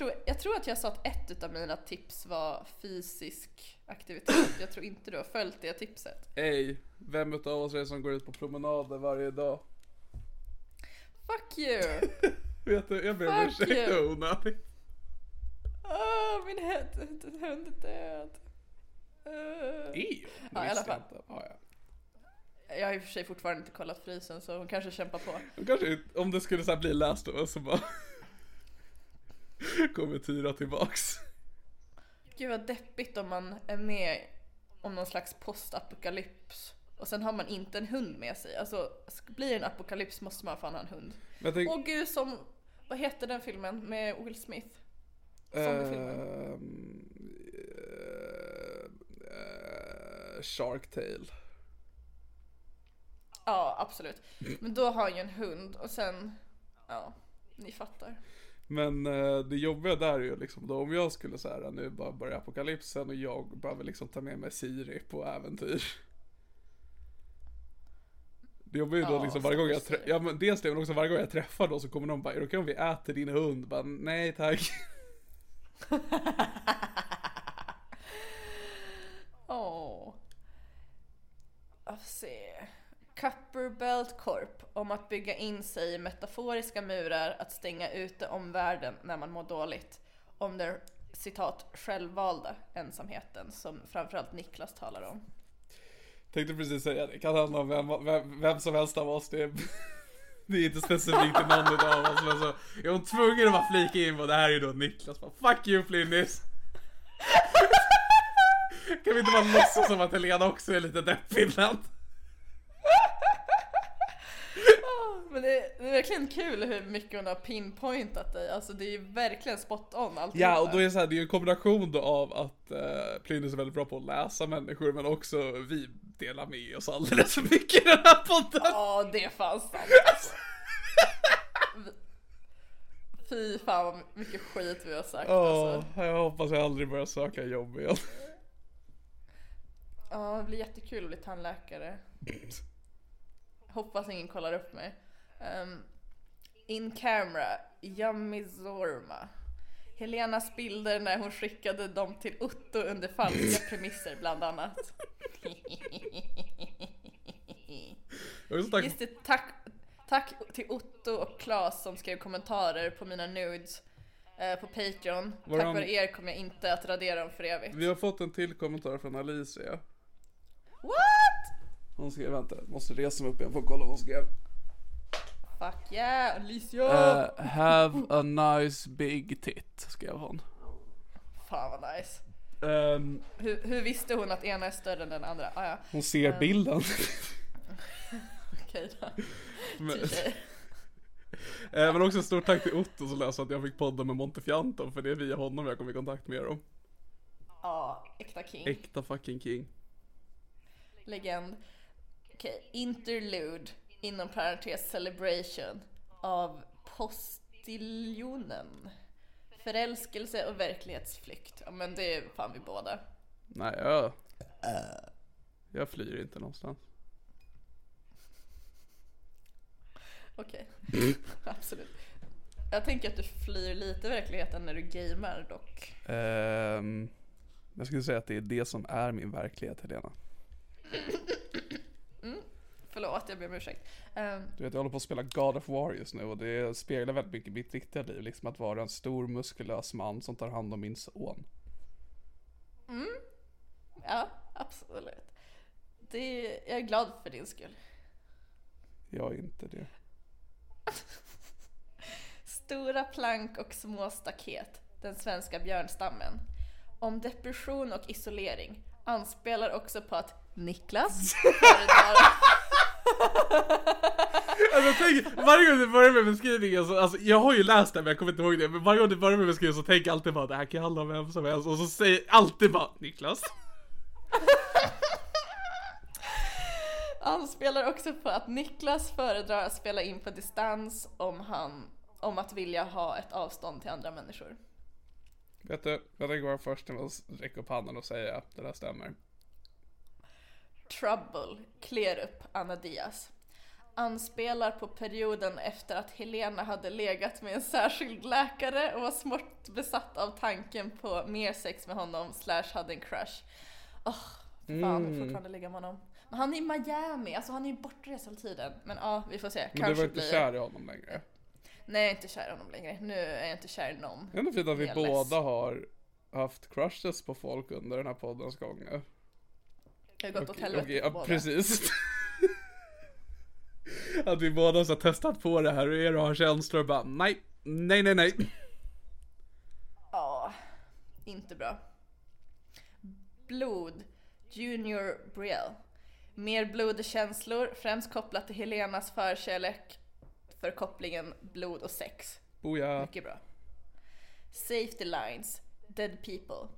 D: tror, jag tror att jag sa att ett utav mina tips var fysisk aktivitet. Jag tror inte du har följt det tipset.
C: Ej, vem utav oss är det som går ut på promenader varje dag?
D: Fuck you!
C: Vet du, jag ber om ursäkt onödigt.
D: Åh, min hund är död. Uh.
C: Ew,
D: Ja, i alla fall.
C: Ja, ja.
D: Jag har i och för sig fortfarande inte kollat frysen så hon kanske kämpar på.
C: De Kanske, om det skulle så bli läst av oss så bara kommer Tyra tillbaks.
D: Gud vad deppigt om man är med om någon slags postapokalyps och sen har man inte en hund med sig. Alltså blir det en apokalyps måste man fan ha en hund.
C: Men tänk,
D: Åh gud som, vad heter den filmen med Will Smith? Zombiefilmen.
C: eh, eh, Shark Tale.
D: Ja absolut. Men då har han ju en hund och sen, ja, ni fattar.
C: Men eh, det jobbiga där är ju liksom då om jag skulle säga nu bara börja apokalypsen och jag behöver liksom ta med mig Siri på äventyr. Det jobbar ju då
D: Ja,
C: liksom varje gång jag träffar, ja men dels det men också varje gång jag träffar då så kommer de bara, är det okej om vi äter din hund? Bara, nej tack.
D: Åh. Jag får se. Copperbelt Corp om att bygga in sig i metaforiska murar att stänga ute omvärlden när man mår dåligt. Om den citat självvalda ensamheten som framförallt Niklas talar om.
C: Tänkte precis säga det, kan handla om vem, vem, vem som helst av oss. Det är, det är inte specifikt till någon av oss men så är hon tvungen att bara flika in vad det här är ju då Niklas. Bara, Fuck you Flinnis! Kan vi inte bara låtsas som att Helena också är lite deppig ibland?
D: Men det, det är verkligen kul hur mycket hon har pinpointat dig. Alltså det är ju verkligen spot on alltihopa.
C: Ja, och då är det så här, det är ju en kombination då av att uh, Plynnis är väldigt bra på att läsa människor, men också vi delar med oss alldeles för mycket i den här podden.
D: Ja, det är fan sant alltså. Fy fan vad mycket skit vi har sagt
C: Åh,
D: alltså.
C: jag hoppas jag aldrig börjar söka jobb igen.
D: Ja, det blir jättekul att bli tandläkare. Hoppas ingen kollar upp mig. Ehm, in camera, Yummy Zorma. Helenas bilder när hon skickade dem till Otto under falska premisser bland annat. Just det, tack, tack till Otto och Klas som skrev kommentarer på mina nudes eh, på Patreon.
C: Var
D: Tack vare er kommer jag inte att radera dem för evigt.
C: vi har fått en till kommentar från Alicia.
D: What?
C: Hon skrev, vänta, måste resa mig upp igen för att kolla vad hon skrev.
D: Fuck yeah, Alicia!
C: Uh, have a nice big tit, skrev hon.
D: Fan vad nice.
C: Ehm,
D: Hur, hur visste hon att ena är större än den andra? Ah, ja,
C: hon ser bilden.
D: okej då.
C: men, eh, men också stort tack till Otto som läste att jag fick podda med Montefianto för det är via honom jag kom i kontakt med dem.
D: Ja, äkta king.
C: Äkta fucking king.
D: legend. Okej, interlude inom parentes celebration av postiljonen. Förälskelse och verklighetsflykt. Ja men det är fan vi båda.
C: Nej, jag... Jag flyr inte någonstans.
D: Okej, absolut. Jag tänker att du flyr lite verkligheten när du gamer dock.
C: Ehm, jag skulle säga att det är det som är min verklighet, Helena.
D: Förlåt, jag ber om ursäkt. Ehm,
C: Du vet, jag håller på att spela God of War just nu och det speglar väldigt mycket mitt riktiga liv. Liksom att vara en stor muskulös man som tar hand om min son.
D: ja, absolut. Det, jag är glad för din skull.
C: Jag är inte det.
D: Stora plank och små staket, den svenska björnstammen. Om depression och isolering anspelar också på att Niklas föredrar...
C: Alltså tänk, varje gång du börjar med beskrivningen så, alltså jag har ju läst det men jag kommer inte ihåg det, men varje gång du börjar med beskrivningen så tänker jag alltid bara det här kan handla om vem som helst och så säger alltid bara Niklas.
D: anspelar också på att Niklas föredrar att spela in på distans om han om att vilja ha ett avstånd till andra människor.
C: Vet du, jag tänker vara först med att räcka upp handen och säga att det där stämmer.
D: Trouble, Klerup, Anna Diaz. Anspelar på perioden efter att Helena hade legat med en särskild läkare och var smått besatt av tanken på mer sex med honom slash hade en crush. Åh, fan, mm. fortfarande ligga med honom. Men han är i Miami, alltså han är ju bortrest hela tiden. Men ja, vi får se.
C: Men du
D: Kanske
C: var inte
D: blir...
C: kär i honom längre.
D: Nej, jag är inte kär i honom längre. Nu är jag inte kär i någon.
C: Det är ändå fint att vi båda har haft crushes på folk under den här poddens gång.
D: Jag har gått åt
C: Okej,
D: helvete på
C: ja,
D: båda.
C: precis. att vi båda har testat på det här och er och har känslor och bara nej, nej, nej, nej.
D: Ja, inte bra. Blod, Junior Brielle. Mer blod och känslor, främst kopplat till Helenas förkärlek för kopplingen blod och sex.
C: Boja.
D: Mycket bra. Safety lines, dead people.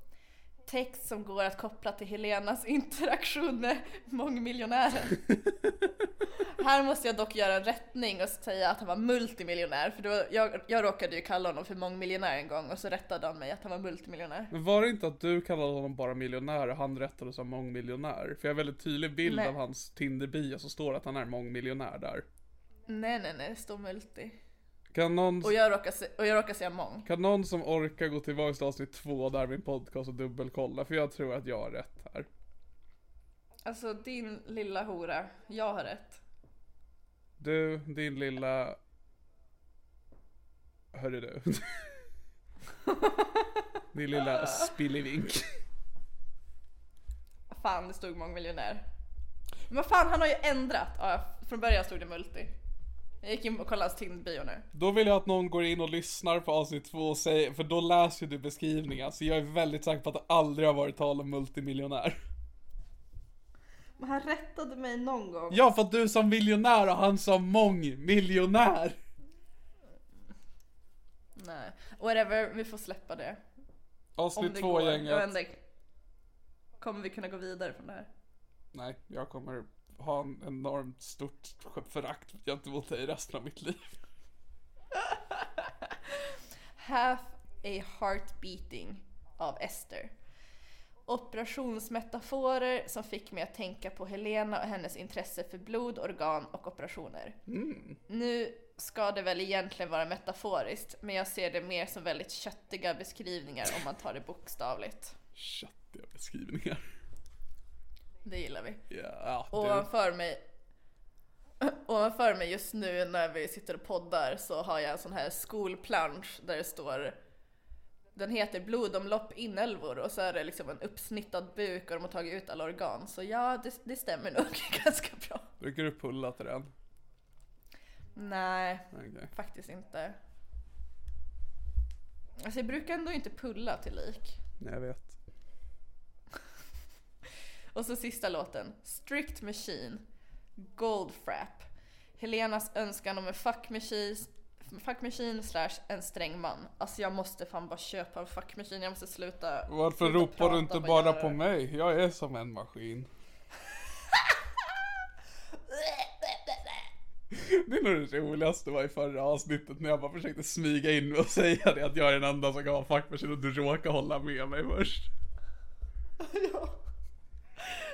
D: Text som går att koppla till Helenas interaktion med mångmiljonären. Här måste jag dock göra en rättning och säga att han var multimiljonär. För då, jag, jag råkade ju kalla honom för mångmiljonär en gång och så rättade han mig att han var multimiljonär.
C: Men var det inte att du kallade honom bara miljonär och han rättade som mångmiljonär? För jag har väldigt tydlig bild
D: Nej.
C: av hans Tinder-bio så står att han är mångmiljonär där.
D: Nej nej nej, det står multi.
C: Kan någon,
D: Och jag råkar, se, och jag råkar säga mång.
C: kan någon som orkar gå tillbaka till avsnitt två där min podcast och dubbelkolla? För jag tror att jag har rätt här.
D: Alltså din lilla hora, jag har rätt.
C: Du, din lilla... Hörru du. din lilla spillevink.
D: Fan, det stod mångmiljonär. Men vad fan, han har ju ändrat. Ja, från början stod det multi. Jag gick in och kollade hans Tinder-bio nu.
C: Då vill jag att någon går in och lyssnar på avsnitt två och säger, för då läser du beskrivningen. Så jag är väldigt säker på att det aldrig har varit tal om multimiljonär.
D: Men han rättade mig någon gång.
C: Ja, för att du som miljonär och han som mångmiljonär.
D: Nej, whatever, vi får släppa det.
C: Avsnitt
D: det
C: två
D: går.
C: Gänget.
D: Kommer vi kunna gå vidare från det här?
C: Nej, jag kommer ha en enormt stort förakt gentemot dig resten av mitt liv.
D: Half a heart beating av Ester. Operationsmetaforer som fick mig att tänka på Helena och hennes intresse för blod, organ och operationer. Nu ska det väl egentligen vara metaforiskt, men jag ser det mer som väldigt köttiga beskrivningar om man tar det bokstavligt.
C: Köttiga beskrivningar.
D: Det gillar vi.
C: Ja, du.
D: Ovanför mig Ovanför mig just nu när vi sitter och poddar så har jag en sån här skolplansch där det står Den heter blodomlopp inälvor och så är det liksom en uppsnittad buk och de har tagit ut alla organ. Så ja, det, det stämmer nog ganska bra.
C: Brukar du pulla till den?
D: Nej,
C: Okej.
D: faktiskt inte. Alltså jag brukar ändå inte pulla till lik.
C: Nej, jag vet.
D: Och så sista låten, Strict Machine, Goldfrap. Helenas önskan om en fuck machine, fuck machine slash en sträng man. Alltså jag måste fan bara köpa en fuck machine, jag måste sluta
C: Varför
D: sluta
C: ropar du inte bara på mig? Jag är som en maskin. Det är nog det roligaste var i förra avsnittet när jag bara försökte smyga in och säga det att jag är den enda som kan ha fuck machine och du råkar hålla med mig först.
D: ja.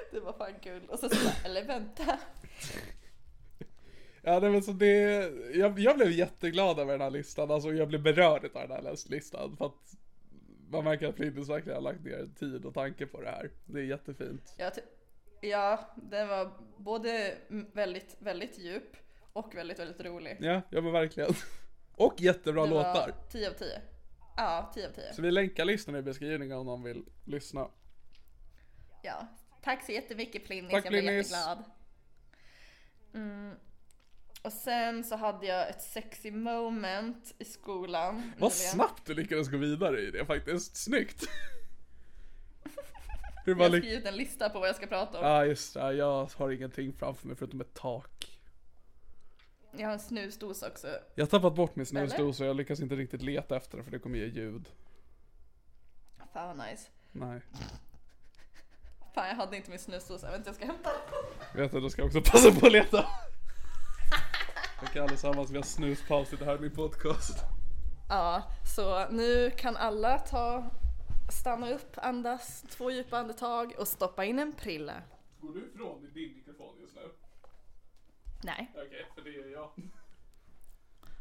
D: Det var fan kul. Och så så bara, eller vänta.
C: Ja nej, men så det, jag, jag blev jätteglad över den här listan, alltså jag blev berörd av den här listan för att man märker att Flintus verkligen har lagt ner tid och tanke på det här. Det är jättefint.
D: Ja, ja, den var både väldigt, väldigt djup och väldigt, väldigt rolig.
C: Ja, ja men verkligen. Och jättebra
D: Det
C: låtar.
D: var 10 av 10. Ja, 10 av 10.
C: Så vi länkar listan i beskrivningen om någon vill lyssna.
D: Ja. Tack så jättemycket Plinnis,
C: Tack,
D: jag blev
C: Plinnis.
D: jätteglad. Mm. Och sen så hade jag ett sexy moment i skolan.
C: Vad snabbt du lyckades gå vidare i det faktiskt. Snyggt. Hur
D: Jag har skrivit en lista på vad jag ska prata om.
C: Ja just det, jag har ingenting framför mig förutom ett tak.
D: Jag har en snusdosa också.
C: Jag har tappat bort min snusdosa och jag lyckas inte riktigt leta efter den för det kommer ge ljud.
D: Fan vad nice.
C: Nej.
D: Fan jag hade inte min snusdosa, vänta jag ska hämta den.
C: Vet du, då ska jag också passa på att leta. Okej allesammans, vi har snuspaus i det här är min podcast.
D: Ja, så nu kan alla ta, stanna upp, andas två djupa andetag och stoppa in en prilla.
C: Går du ifrån i din mikrofon just nu?
D: Nej.
C: Okej, för det gör jag.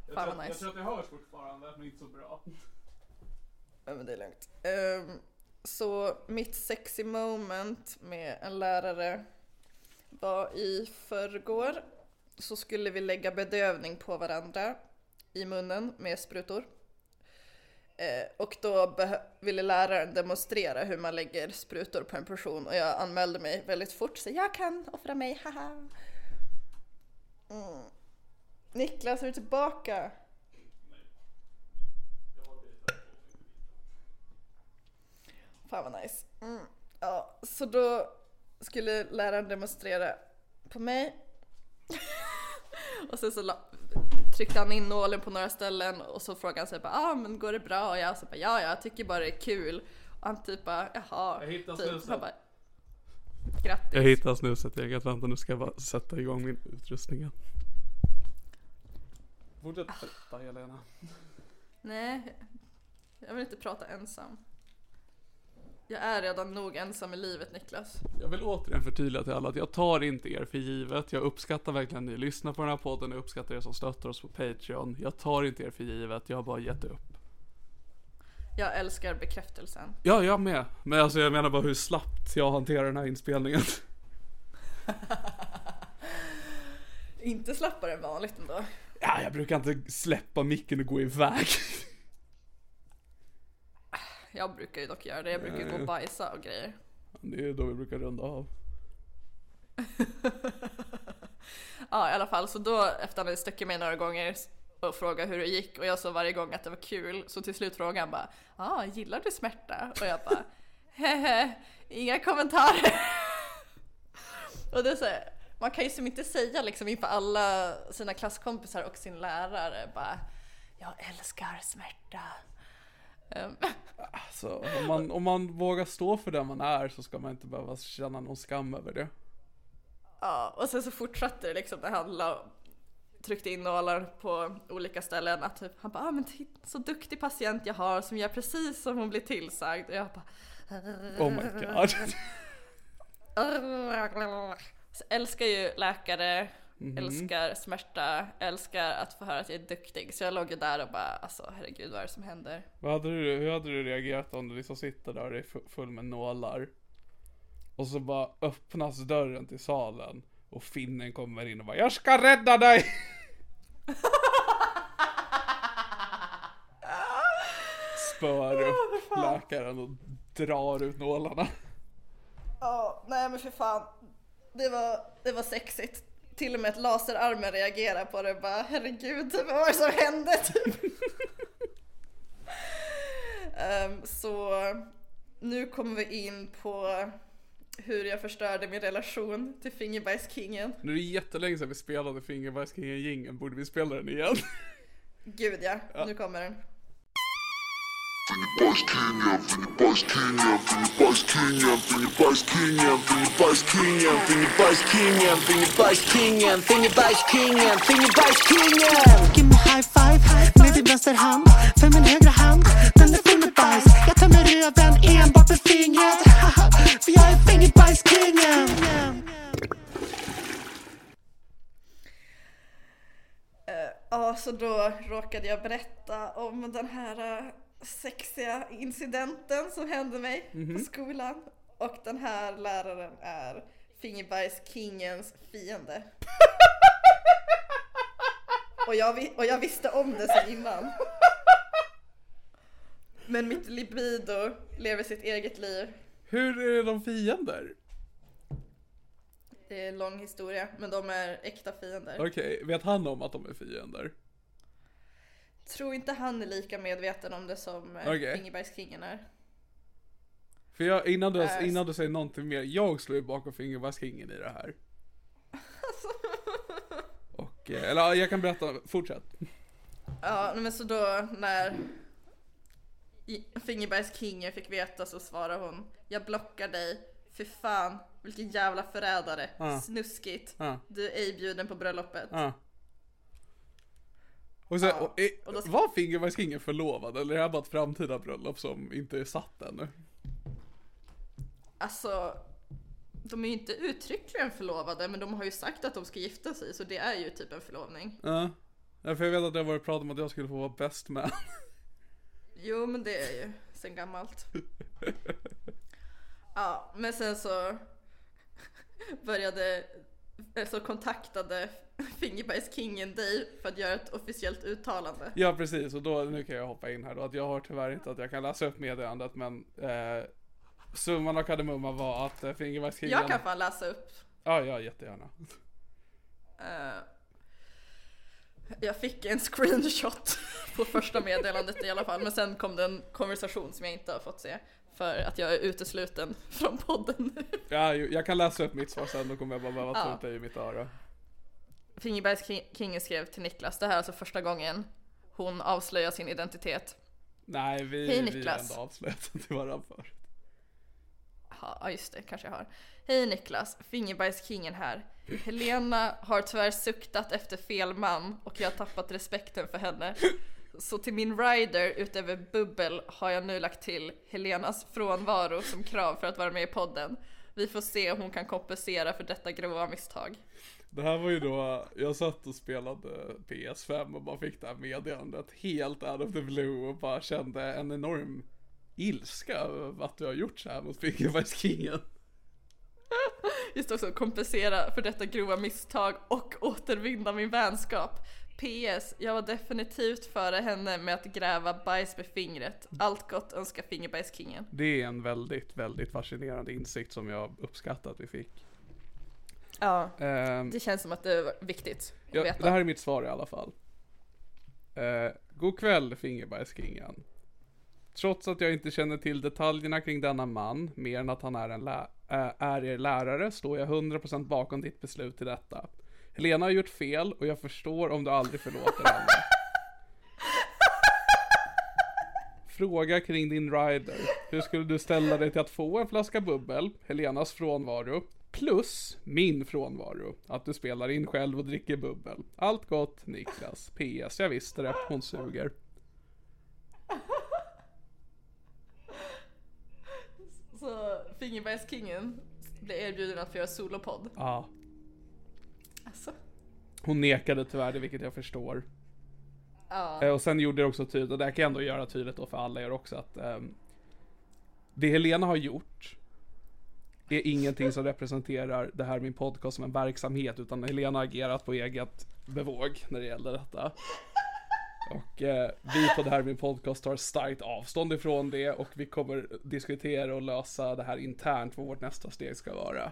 C: Jag,
D: Fan,
C: tror, att- jag
D: nice.
C: tror att det hörs fortfarande, men inte så bra.
D: Ja, men det är lugnt. Ehm, så mitt sexy moment med en lärare var i förrgår. Så skulle vi lägga bedövning på varandra i munnen med sprutor. Eh, och då ville läraren demonstrera hur man lägger sprutor på en person och jag anmälde mig väldigt fort så jag kan offra mig, haha. Mm. Niklas, är du tillbaka? Fan vad nice. Mm. Ja, så då skulle läraren demonstrera på mig. och sen så la- tryckte han in nålen på några ställen och så frågade han sig bara ah men går det bra? Och jag sa bara ja jag tycker bara det är kul. Och han typ bara jaha.
C: Jag hittar
D: typ.
C: snuset.
D: Bara, Grattis.
C: Jag hittar snuset i Atlanta, nu ska jag bara sätta igång min utrustning igen. Fortsätt prata Helena.
D: Nej, jag vill inte prata ensam. Jag är redan nog ensam i livet Niklas.
C: Jag vill återigen förtydliga till alla att jag tar inte er för givet. Jag uppskattar verkligen att ni lyssnar på den här podden. Jag uppskattar er som stöttar oss på Patreon. Jag tar inte er för givet. Jag har bara gett upp.
D: Jag älskar bekräftelsen.
C: Ja, jag med. Men alltså jag menar bara hur slappt jag hanterar den här inspelningen.
D: Inte slappare än vanligt ändå.
C: Ja, jag brukar inte släppa micken och gå iväg.
D: Jag brukar ju dock göra det. Jag brukar ju gå och bajsa och grejer.
C: Det är då vi brukar runda av.
D: Ja i alla fall, så då efter han hade stuckit mig några gånger och frågat hur det gick och jag sa varje gång att det var kul så till slut frågade han bara ah, gillar du smärta? Och jag bara hehe, inga kommentarer. och det är så här, man kan ju som inte säga liksom inför alla sina klasskompisar och sin lärare bara jag älskar smärta. Ehm,
C: Så om man, om man vågar stå för den man är så ska man inte behöva känna någon skam över det.
D: Ja, och sen så fortsatte det liksom när han la, tryckte in nålar på olika ställen. Att typ, han bara, ah, men så duktig patient jag har som gör precis som hon blir tillsagd. Och jag bara,
C: Oh my god.
D: så älskar ju läkare,
C: Mhm.
D: älskar smärta, älskar att få höra att jag är duktig. Så jag låg ju där och bara, alltså herregud vad är det som händer?
C: Vad hade du, hur hade du reagerat om du liksom sitter där och är fu- full med nålar? Och så bara öppnas dörren till salen och finnen kommer in och bara Jag ska rädda dig! Spör upp läkaren och drar ut nålarna.
D: Ja, nej men för fan. Det var, det var sexigt. Till och med ett laserarmen reagerar på det bara herregud vad var det som hände. Ehm, så nu kommer vi in på hur jag förstörde min relation till Fingerbajskingen.
C: Nu är det jättelänge sedan vi spelade Fingerbajskingen jingeln, borde vi spela den igen?
D: Gud ja, nu kommer den.
E: Give me high five med din vänsterhand För min högra hand, den är full med bajs Jag tömmer röven enbart med fingret För jag är fingerbajskingen
D: Ja, så då råkade jag berätta om den här eh, sexiga incidenten som hände mig på skolan. Och den här läraren är Fingerbajskingens fiende. och, jag, och jag visste om det sen innan. Men mitt libido lever sitt eget liv.
C: Hur är de fiender?
D: Det är en lång historia, men de är äkta fiender.
C: Okej, vet han om att de är fiender?
D: Tror inte han är lika medveten om det som eh,
C: Okej.
D: Fingerbajskingen är.
C: För jag, innan, du,
D: Äh,
C: innan du säger någonting mer, jag slår ju bakom Fingerbajskingen i det här. Och, eh, eller ja, jag kan berätta, fortsätt.
D: Ja, men så då när Fingerbergskingen fick veta så svarade hon Jag blockar dig, för fan, vilken jävla förrädare,
C: Ja.
D: snuskigt,
C: Ja.
D: du är ej bjuden på bröllopet.
C: Ja. Och sen,
D: Ja,
C: och, eh,
D: och då-
C: var Fingerbajskingen förlovad eller är det här bara ett framtida bröllop som inte är satt ännu?
D: Alltså, de är ju inte uttryckligen förlovade men de har ju sagt att de ska gifta sig så det är ju typ en förlovning.
C: Ja. Ja, för jag vet att det har varit prat om att jag skulle få vara bäst man.
D: Jo men det är ju sen gammalt. Ja, men sen så började, så kontaktade Fingerbergskingen dig för att göra ett officiellt uttalande.
C: Ja precis, och då, nu kan jag hoppa in här då, att jag har tyvärr inte att jag kan läsa upp meddelandet men eh, Summan av kardemumman var att eh, Fingerbajskingen
D: Jag kan fan läsa upp.
C: Ja, ja jättegärna.
D: Eh, jag fick en screenshot på första meddelandet i alla fall, men sen kom det en konversation som jag inte har fått se. För att jag är utesluten från podden nu.
C: Ja, jag kan läsa upp mitt svar sen, då kommer jag bara behöva ta ut det i mitt öra.
D: Fingerbergskingen skrev till Niklas, det här är alltså första gången hon avslöjar sin identitet.
C: Nej, vi,
D: Hej,
C: vi har ändå avslöjat till varandra förut.
D: Ja, just det, kanske jag har. Hej Niklas, Fingerbajskingen här. Helena har tyvärr suktat efter fel man och jag har tappat respekten för henne. Så till min rider utöver bubbel har jag nu lagt till Helenas frånvaro som krav för att vara med i podden. Vi får se om hon kan kompensera för detta grova misstag.
C: Det här var ju då, jag satt och spelade PS5 och bara fick det här meddelandet helt out of the blue och bara kände en enorm ilska över att du har gjort så här mot Fingerbajskingen.
D: Just också kompensera för detta grova misstag och återvinna min vänskap. PS. Jag var definitivt före henne med att gräva bajs med fingret. Allt gott önskar Fingerbajskingen.
C: Det är en väldigt, väldigt fascinerande insikt som jag uppskattar att vi fick.
D: Ja,
C: Ehm,
D: det känns som att det var viktigt att
C: Ja,
D: veta.
C: det här är mitt svar i alla fall. Eh, god kväll Fingerbajskingen. Trots att jag inte känner till detaljerna kring denna man, mer än att han är, en lä- äh, är er lärare, står jag 100% bakom ditt beslut till detta. Helena har gjort fel och jag förstår om du aldrig förlåter henne. Fråga kring din rider. Hur skulle du ställa dig till att få en flaska bubbel, Helenas frånvaro, plus min frånvaro? Att du spelar in själv och dricker bubbel. Allt gott, Niklas. PS, jag visste det. Hon suger.
D: Så Fingerbergskingen blev erbjuden att få göra solopodd.
C: Ja.
D: Alltså.
C: Hon nekade tyvärr det, vilket jag förstår.
D: Ja.
C: Eh, Och sen gjorde det också tydligt, och det här kan jag ändå göra tydligt då för alla er också att ehm, Det Helena har gjort är ingenting som representerar det här min podcast som en verksamhet utan Helena har agerat på eget bevåg när det gäller detta. Och eh, vi på det här min podcast tar starkt avstånd ifrån det och vi kommer diskutera och lösa det här internt vad vårt nästa steg ska vara.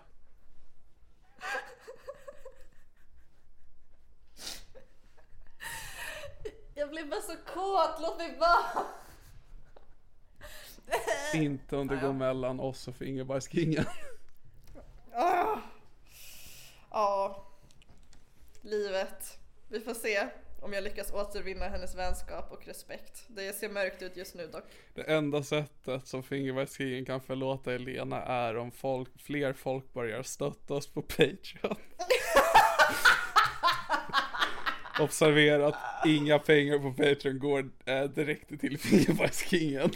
D: Jag blev bara så kåt, låt mig vara!
C: Inte om det går mellan oss och Fingerbajskingen.
D: Ah. Ja. Livet. Vi får se Om jag lyckas återvinna hennes vänskap och respekt. Det ser mörkt ut just nu dock.
C: Det enda sättet som Fingerbergskrigen kan förlåta Elena är om folk, fler folk börjar stötta oss på Patreon. Observera att inga pengar på Patreon går eh, direkt till Fingerbergskingen.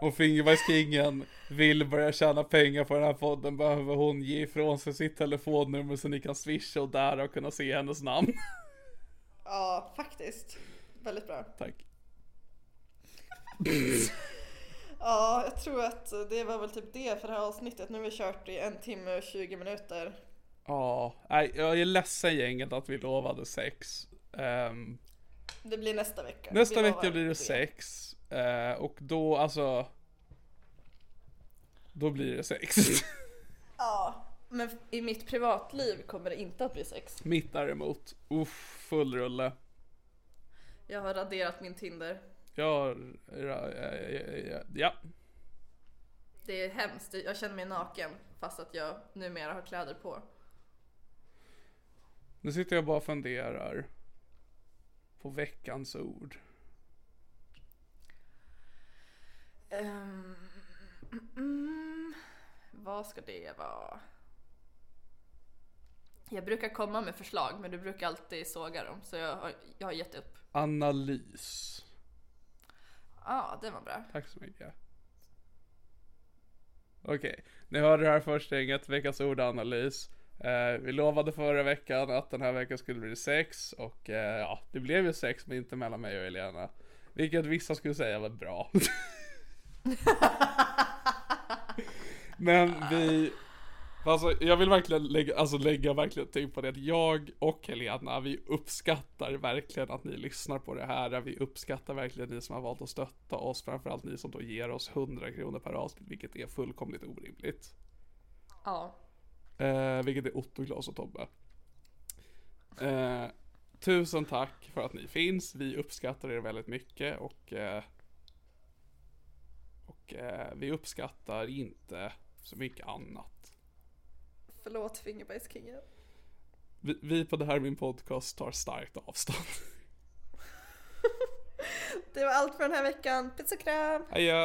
C: Om Fingerbergskingen vill börja tjäna pengar på den här podden behöver hon ge ifrån sig sitt telefonnummer så ni kan swisha och därav kunna se hennes namn.
D: Ja, faktiskt. Väldigt bra.
C: Tack.
D: Ja, jag tror att det var väl typ det för det här avsnittet. Nu har vi kört i en timme och 20 minuter.
C: Ja, nej, jag är ledsen gänget att vi lovade sex. Ehm,
D: Det blir nästa vecka.
C: nästa
D: Vi
C: vecka blir det sex. Eh, och då alltså. Då blir det sex.
D: Ja, men i mitt privatliv kommer det inte att bli sex.
C: Mitt däremot, uff, full rulle.
D: Jag har raderat min Tinder.
C: Jag, ja, ja, ja, ja.
D: Det är hemskt. Jag känner mig naken fast att jag numera har kläder på.
C: Nu sitter jag bara och funderar. På veckans ord.
D: Ehm, mm, vad ska det vara? Jag brukar komma med förslag men du brukar alltid såga dem så jag har, jag har gett upp.
C: Analys.
D: Ja, ah, det var bra.
C: Tack så mycket. Okej, ni hörde det här först gänget, veckans ordanalys. Eh, vi lovade förra veckan att den här veckan skulle bli sex och eh, ja, det blev ju sex men inte mellan mig och Elena. Vilket vissa skulle säga var bra. men vi, alltså jag vill verkligen lägga, alltså lägga verkligen typ på det att jag och Helena, vi uppskattar verkligen att ni lyssnar på det här. Vi uppskattar verkligen ni som har valt att stötta oss, framförallt ni som då ger oss 100 kronor per avsnitt, vilket är fullkomligt orimligt.
D: Ja.
C: Eh, vilket är Otto, Klas och Tobbe. Eh, tusen tack för att ni finns. Vi uppskattar er väldigt mycket och eh, och eh, vi uppskattar inte så mycket annat.
D: Förlåt Fingerbajskingen.
C: Vi, vi på det här min podcast tar starkt avstånd.
D: Det var allt för den här veckan. Puss och kram!
C: Adjö!